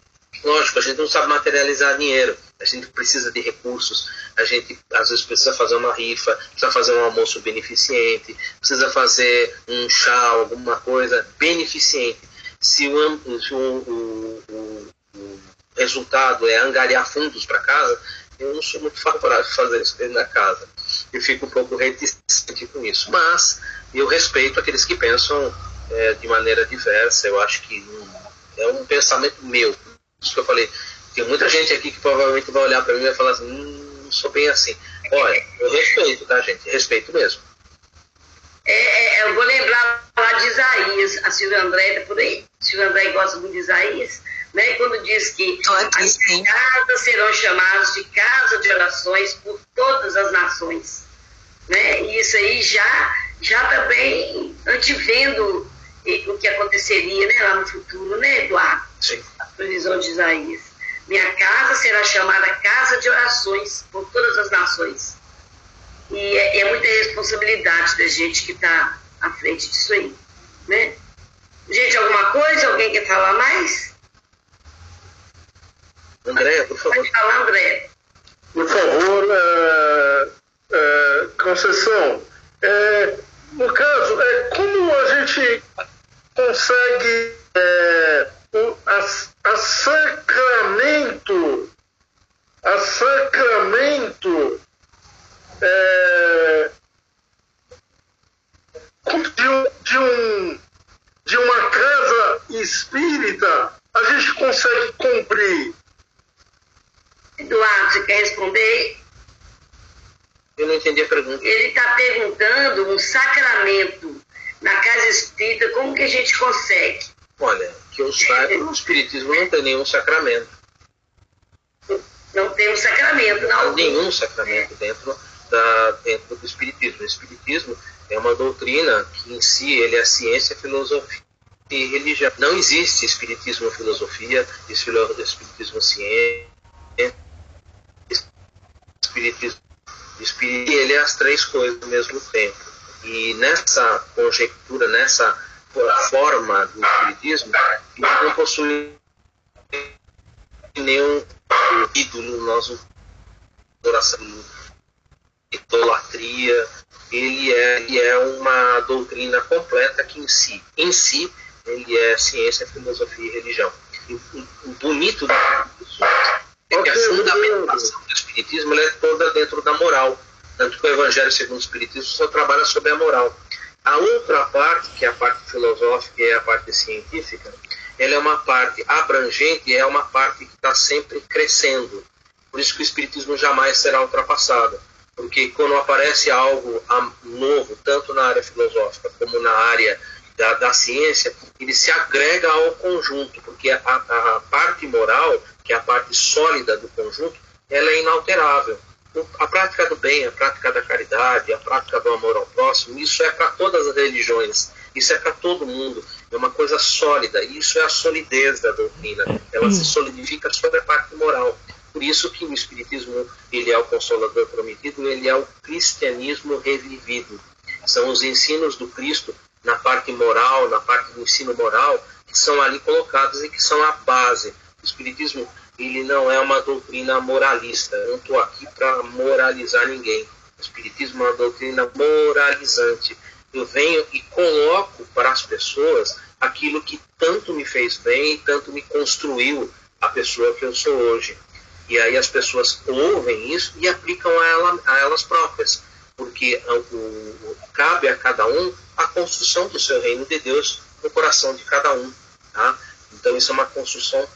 lógico, a gente não sabe materializar dinheiro a gente precisa de recursos, a gente às vezes precisa fazer uma rifa, precisa fazer um almoço beneficente, precisa fazer um chá, alguma coisa beneficente. Se o, se o, o, o, o resultado é angariar fundos para casa, eu não sou muito favorável a fazer isso dentro da casa. Eu fico um pouco reticente com isso. Mas eu respeito aqueles que pensam é, de maneira diversa. Eu acho que é um pensamento meu. Isso que eu falei tem muita gente aqui que provavelmente vai olhar para mim e vai falar assim, hum, não sou bem assim. Olha, eu respeito, tá, gente? Respeito mesmo. É, é, eu vou lembrar lá de Isaías, a Silvia André tá por aí. A Silvia André gosta muito de Isaías, né? Quando diz que aqui, as sim. casas serão chamadas de casa de orações por todas as nações. Né? E isso aí já, já também antevendo o que aconteceria né, lá no futuro, né, Eduardo? Sim. A previsão de Isaías. Minha casa será chamada casa de orações por todas as nações. E é, é muita responsabilidade da gente que está à frente disso aí. Né? Gente, alguma coisa? Alguém quer falar mais? André, por favor. Pode falar, André. Por favor, é, é, Conceição, é, no caso, é, como a gente consegue é, a, a sacramento, a sacramento é, de, um, de, um, de uma casa espírita a gente consegue cumprir? Eduardo, você quer responder? Eu não entendi a pergunta. Ele está perguntando um sacramento na casa espírita, como que a gente consegue? Olha, que eu saiba, o espiritismo não tem nenhum sacramento. Não tem um sacramento, não. Não nenhum sacramento dentro, da, dentro do espiritismo. O espiritismo é uma doutrina que em si ele é ciência, filosofia e religião. Não existe espiritismo filosofia, espiritismo ciência, espiritismo espiritismo, ele é as três coisas ao mesmo tempo. E nessa conjectura, nessa forma do espiritismo, ele não possui nenhum ídolo, nós adoração, idolatria, ele é, ele é uma doutrina completa que em si, em si, ele é ciência, filosofia e religião. E, o bonito do espiritismo é que a fundamentação do espiritismo é toda dentro da moral. Tanto que o Evangelho segundo o Espiritismo só trabalha sobre a moral. A outra parte, que é a parte filosófica e é a parte científica, ela é uma parte abrangente é uma parte que está sempre crescendo. Por isso que o Espiritismo jamais será ultrapassado. Porque quando aparece algo novo, tanto na área filosófica como na área da, da ciência, ele se agrega ao conjunto, porque a, a parte moral, que é a parte sólida do conjunto, ela é inalterável a prática do bem, a prática da caridade, a prática do amor ao próximo, isso é para todas as religiões, isso é para todo mundo, é uma coisa sólida, isso é a solidez da doutrina, ela se solidifica sobre a parte moral. Por isso que o Espiritismo ele é o consolador prometido, ele é o cristianismo revivido. São os ensinos do Cristo na parte moral, na parte do ensino moral, que são ali colocados e que são a base. O Espiritismo ele não é uma doutrina moralista. Eu não estou aqui para moralizar ninguém. O Espiritismo é uma doutrina moralizante. Eu venho e coloco para as pessoas aquilo que tanto me fez bem e tanto me construiu a pessoa que eu sou hoje. E aí as pessoas ouvem isso e aplicam a, ela, a elas próprias, porque o, o, cabe a cada um a construção do seu reino de Deus no coração de cada um. Tá? Então isso é uma construção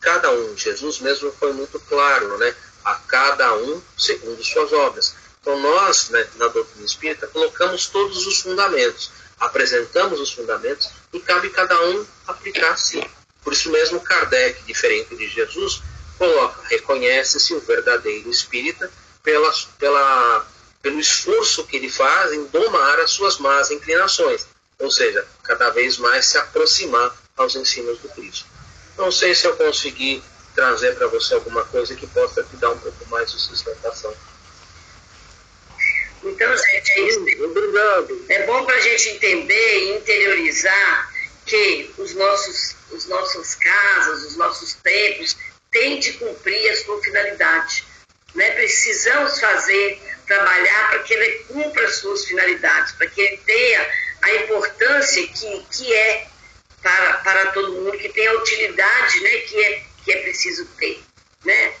cada um. Jesus mesmo foi muito claro, né? A cada um segundo suas obras. Então nós, né, na doutrina espírita, colocamos todos os fundamentos, apresentamos os fundamentos e cabe cada um aplicar sim. Por isso mesmo Kardec, diferente de Jesus, coloca, reconhece-se o verdadeiro espírita pela, pela, pelo esforço que ele faz em domar as suas más inclinações, ou seja, cada vez mais se aproximar aos ensinos do Cristo. Não sei se eu consegui trazer para você alguma coisa que possa te dar um pouco mais de sustentação. Então, gente, é isso. Obrigado. É bom para a gente entender e interiorizar que os nossos, os nossos casas, os nossos templos têm de cumprir a sua finalidade. Né? Precisamos fazer, trabalhar para que ele cumpra as suas finalidades, para que ele tenha a importância que, que é para, para todo mundo, que tem a utilidade né, que, é, que é preciso ter. Né?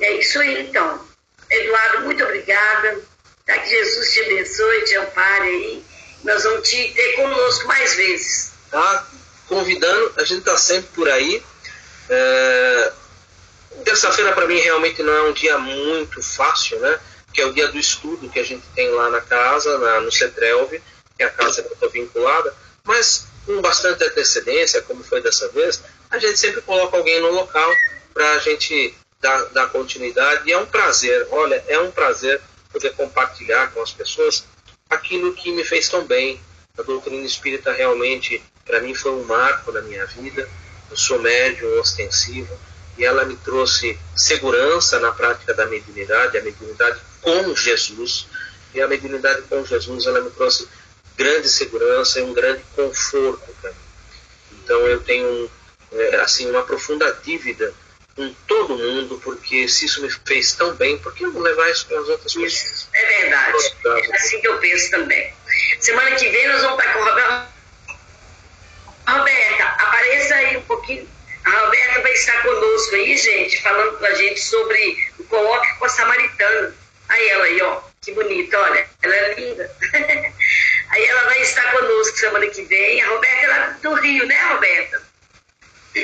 É isso aí, então. Eduardo, muito obrigada. Tá, que Jesus te abençoe, te ampare aí. Nós vamos te ter conosco mais vezes. Tá? Convidando, a gente está sempre por aí. É... Terça-feira para mim realmente não é um dia muito fácil, né? Que é o dia do estudo que a gente tem lá na casa, na, no CETRELV, que é a casa que eu estou vinculada. Mas com bastante antecedência, como foi dessa vez, a gente sempre coloca alguém no local para a gente dar, dar continuidade. E é um prazer, olha, é um prazer poder compartilhar com as pessoas aquilo que me fez tão bem. A doutrina espírita realmente, para mim, foi um marco na minha vida. Eu sou médium ostensivo e ela me trouxe segurança na prática da mediunidade, a mediunidade com Jesus. E a mediunidade com Jesus, ela me trouxe grande segurança e um grande conforto para mim. Então eu tenho é, assim uma profunda dívida com todo mundo, porque se isso me fez tão bem, por que eu não levar isso para as outras pessoas? Isso, é verdade. É assim que eu penso também. Semana que vem nós vamos estar com o Roberto. Roberta, apareça aí um pouquinho. A Roberta vai estar conosco aí, gente, falando com a gente sobre o colóquio com a Samaritana. Aí ela aí, ó, que bonita, olha, ela é linda. Aí ela vai estar conosco semana que vem. A Roberta é lá do Rio, né, Roberta?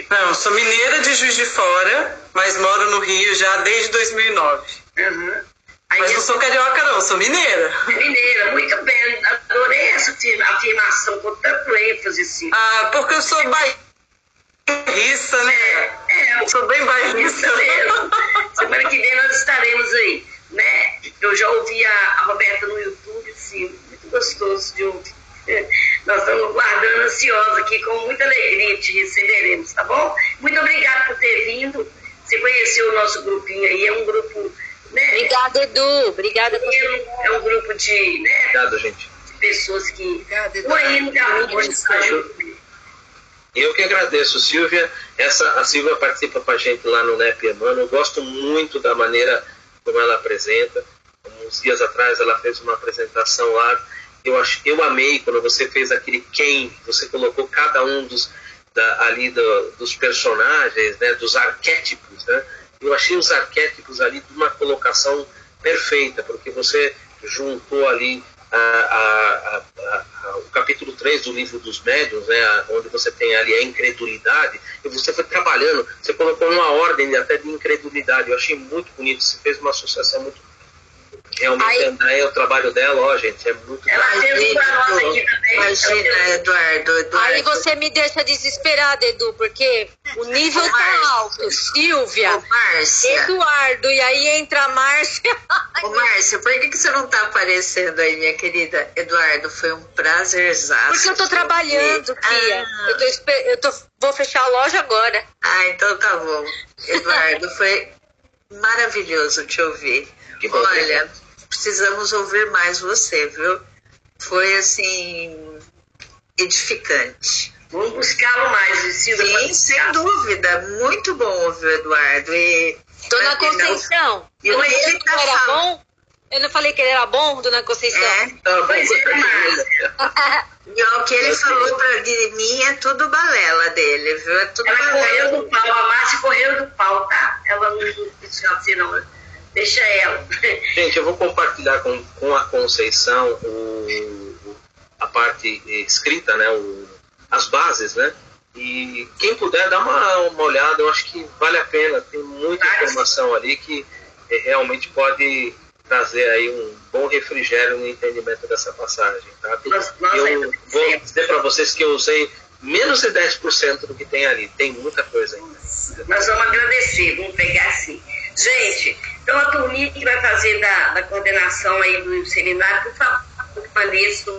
Não, sou mineira de Juiz de Fora, mas moro no Rio já desde 2009. Uhum. mas não sou carioca não, sou mineira. Mineira, muito bem. Adorei essa afirmação com tanto ênfase, assim. Ah, porque eu sou bairrista, né? É, é, eu sou bem bairrista mesmo. Semana que vem nós estaremos aí, né? Eu já ouvi a, a Roberta no YouTube, sim, muito gostoso de ouvir. Nós estamos guardando ansiosos aqui, com muita alegria te receberemos, tá bom? Muito obrigada por ter vindo. Você conheceu o nosso grupinho aí, é um grupo. Né? Obrigada, Edu. Obrigada por É um grupo de. Né? Obrigado, gente. De pessoas que. Obrigada, Edu. ainda. Eu que agradeço, Silvia. Essa, a Silvia participa com a gente lá no NEP Emmanuel. Eu gosto muito da maneira como ela apresenta. Uns dias atrás ela fez uma apresentação lá eu, acho, eu amei quando você fez aquele quem, você colocou cada um dos, da, ali do, dos personagens, né, dos arquétipos. Né? Eu achei os arquétipos ali de uma colocação perfeita, porque você juntou ali a, a, a, o capítulo 3 do livro dos médiuns, né, onde você tem ali a incredulidade, e você foi trabalhando, você colocou uma ordem até de incredulidade. Eu achei muito bonito, você fez uma associação muito Realmente Aí, é o trabalho dela, ó, gente, é muito Ela pra nós aqui também. Imagina, Eduardo, Eduardo. Aí você me deixa desesperada, Edu, porque o nível tá alto. Silvia, Márcia. Eduardo, e aí entra a Márcia. Ô, Márcia, por que, que você não tá aparecendo aí, minha querida? Eduardo, foi um prazerzaço. Porque eu tô trabalhando, Fia. Ah. Eu, tô, eu tô, vou fechar a loja agora. Ah, então tá bom. Eduardo, foi maravilhoso te ouvir. Olha, precisamos ouvir mais você, viu? Foi assim edificante. Vamos buscá-lo mais, Silvia. Sim, sem dúvida. Muito bom ouvir o Eduardo. E, Dona Conceição, eu não falei que tá era bom? Eu não falei que ele era bom, Dona Conceição? É, pois é, E o que ele falou pra mim é tudo balela dele, viu? É tudo Ela balela. correu do pau, a Márcia correu do pau, tá? Ela não disse assim, não deixa ela. Gente, eu vou compartilhar com, com a Conceição o, a parte escrita, né? O, as bases, né? E quem puder dar uma, uma olhada, eu acho que vale a pena. Tem muita informação ali que é, realmente pode trazer aí um bom refrigério no entendimento dessa passagem. Tá? Nossa, eu vou dizer para vocês que eu usei menos de 10% do que tem ali. Tem muita coisa ainda. Nós vamos agradecer, vamos pegar assim. Gente, então a turminha que vai fazer da, da coordenação aí do seminário, por favor, permaneça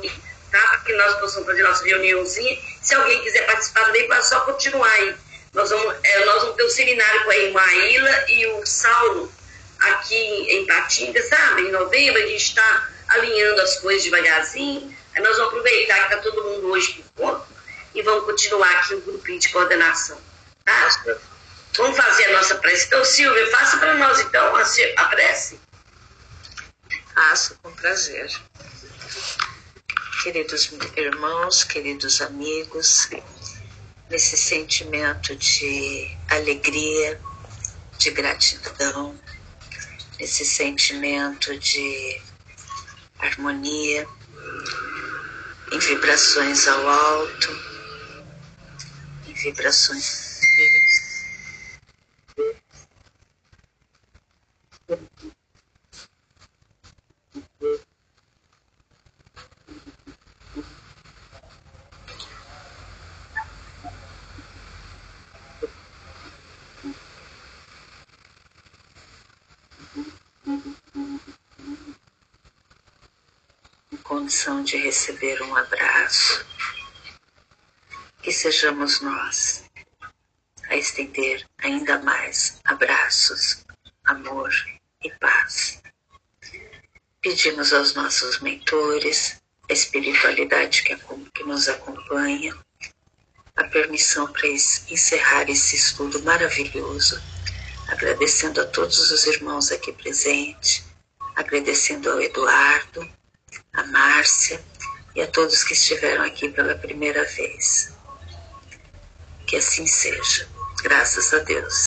tá? Para que nós possamos fazer nossa reuniãozinha. Se alguém quiser participar também, pode só continuar aí. Nós vamos, é, nós vamos ter um seminário com a Imaíla e o Saulo aqui em Patinga, sabe? Em novembro, a gente está alinhando as coisas devagarzinho. Aí nós vamos aproveitar que está todo mundo hoje por conta e vamos continuar aqui o grupinho de coordenação. Tá? Vamos fazer a nossa prece. Então, Silvia, faça para nós então a, prece. Faço com prazer. Queridos irmãos, queridos amigos, nesse sentimento de alegria, de gratidão, nesse sentimento de harmonia, em vibrações ao alto, em vibrações condição de receber um abraço, que sejamos nós a estender ainda mais abraços, amor e paz. Pedimos aos nossos mentores, a espiritualidade que, que nos acompanha, a permissão para encerrar esse estudo maravilhoso, agradecendo a todos os irmãos aqui presentes, agradecendo ao Eduardo, a Márcia e a todos que estiveram aqui pela primeira vez. Que assim seja. Graças a Deus.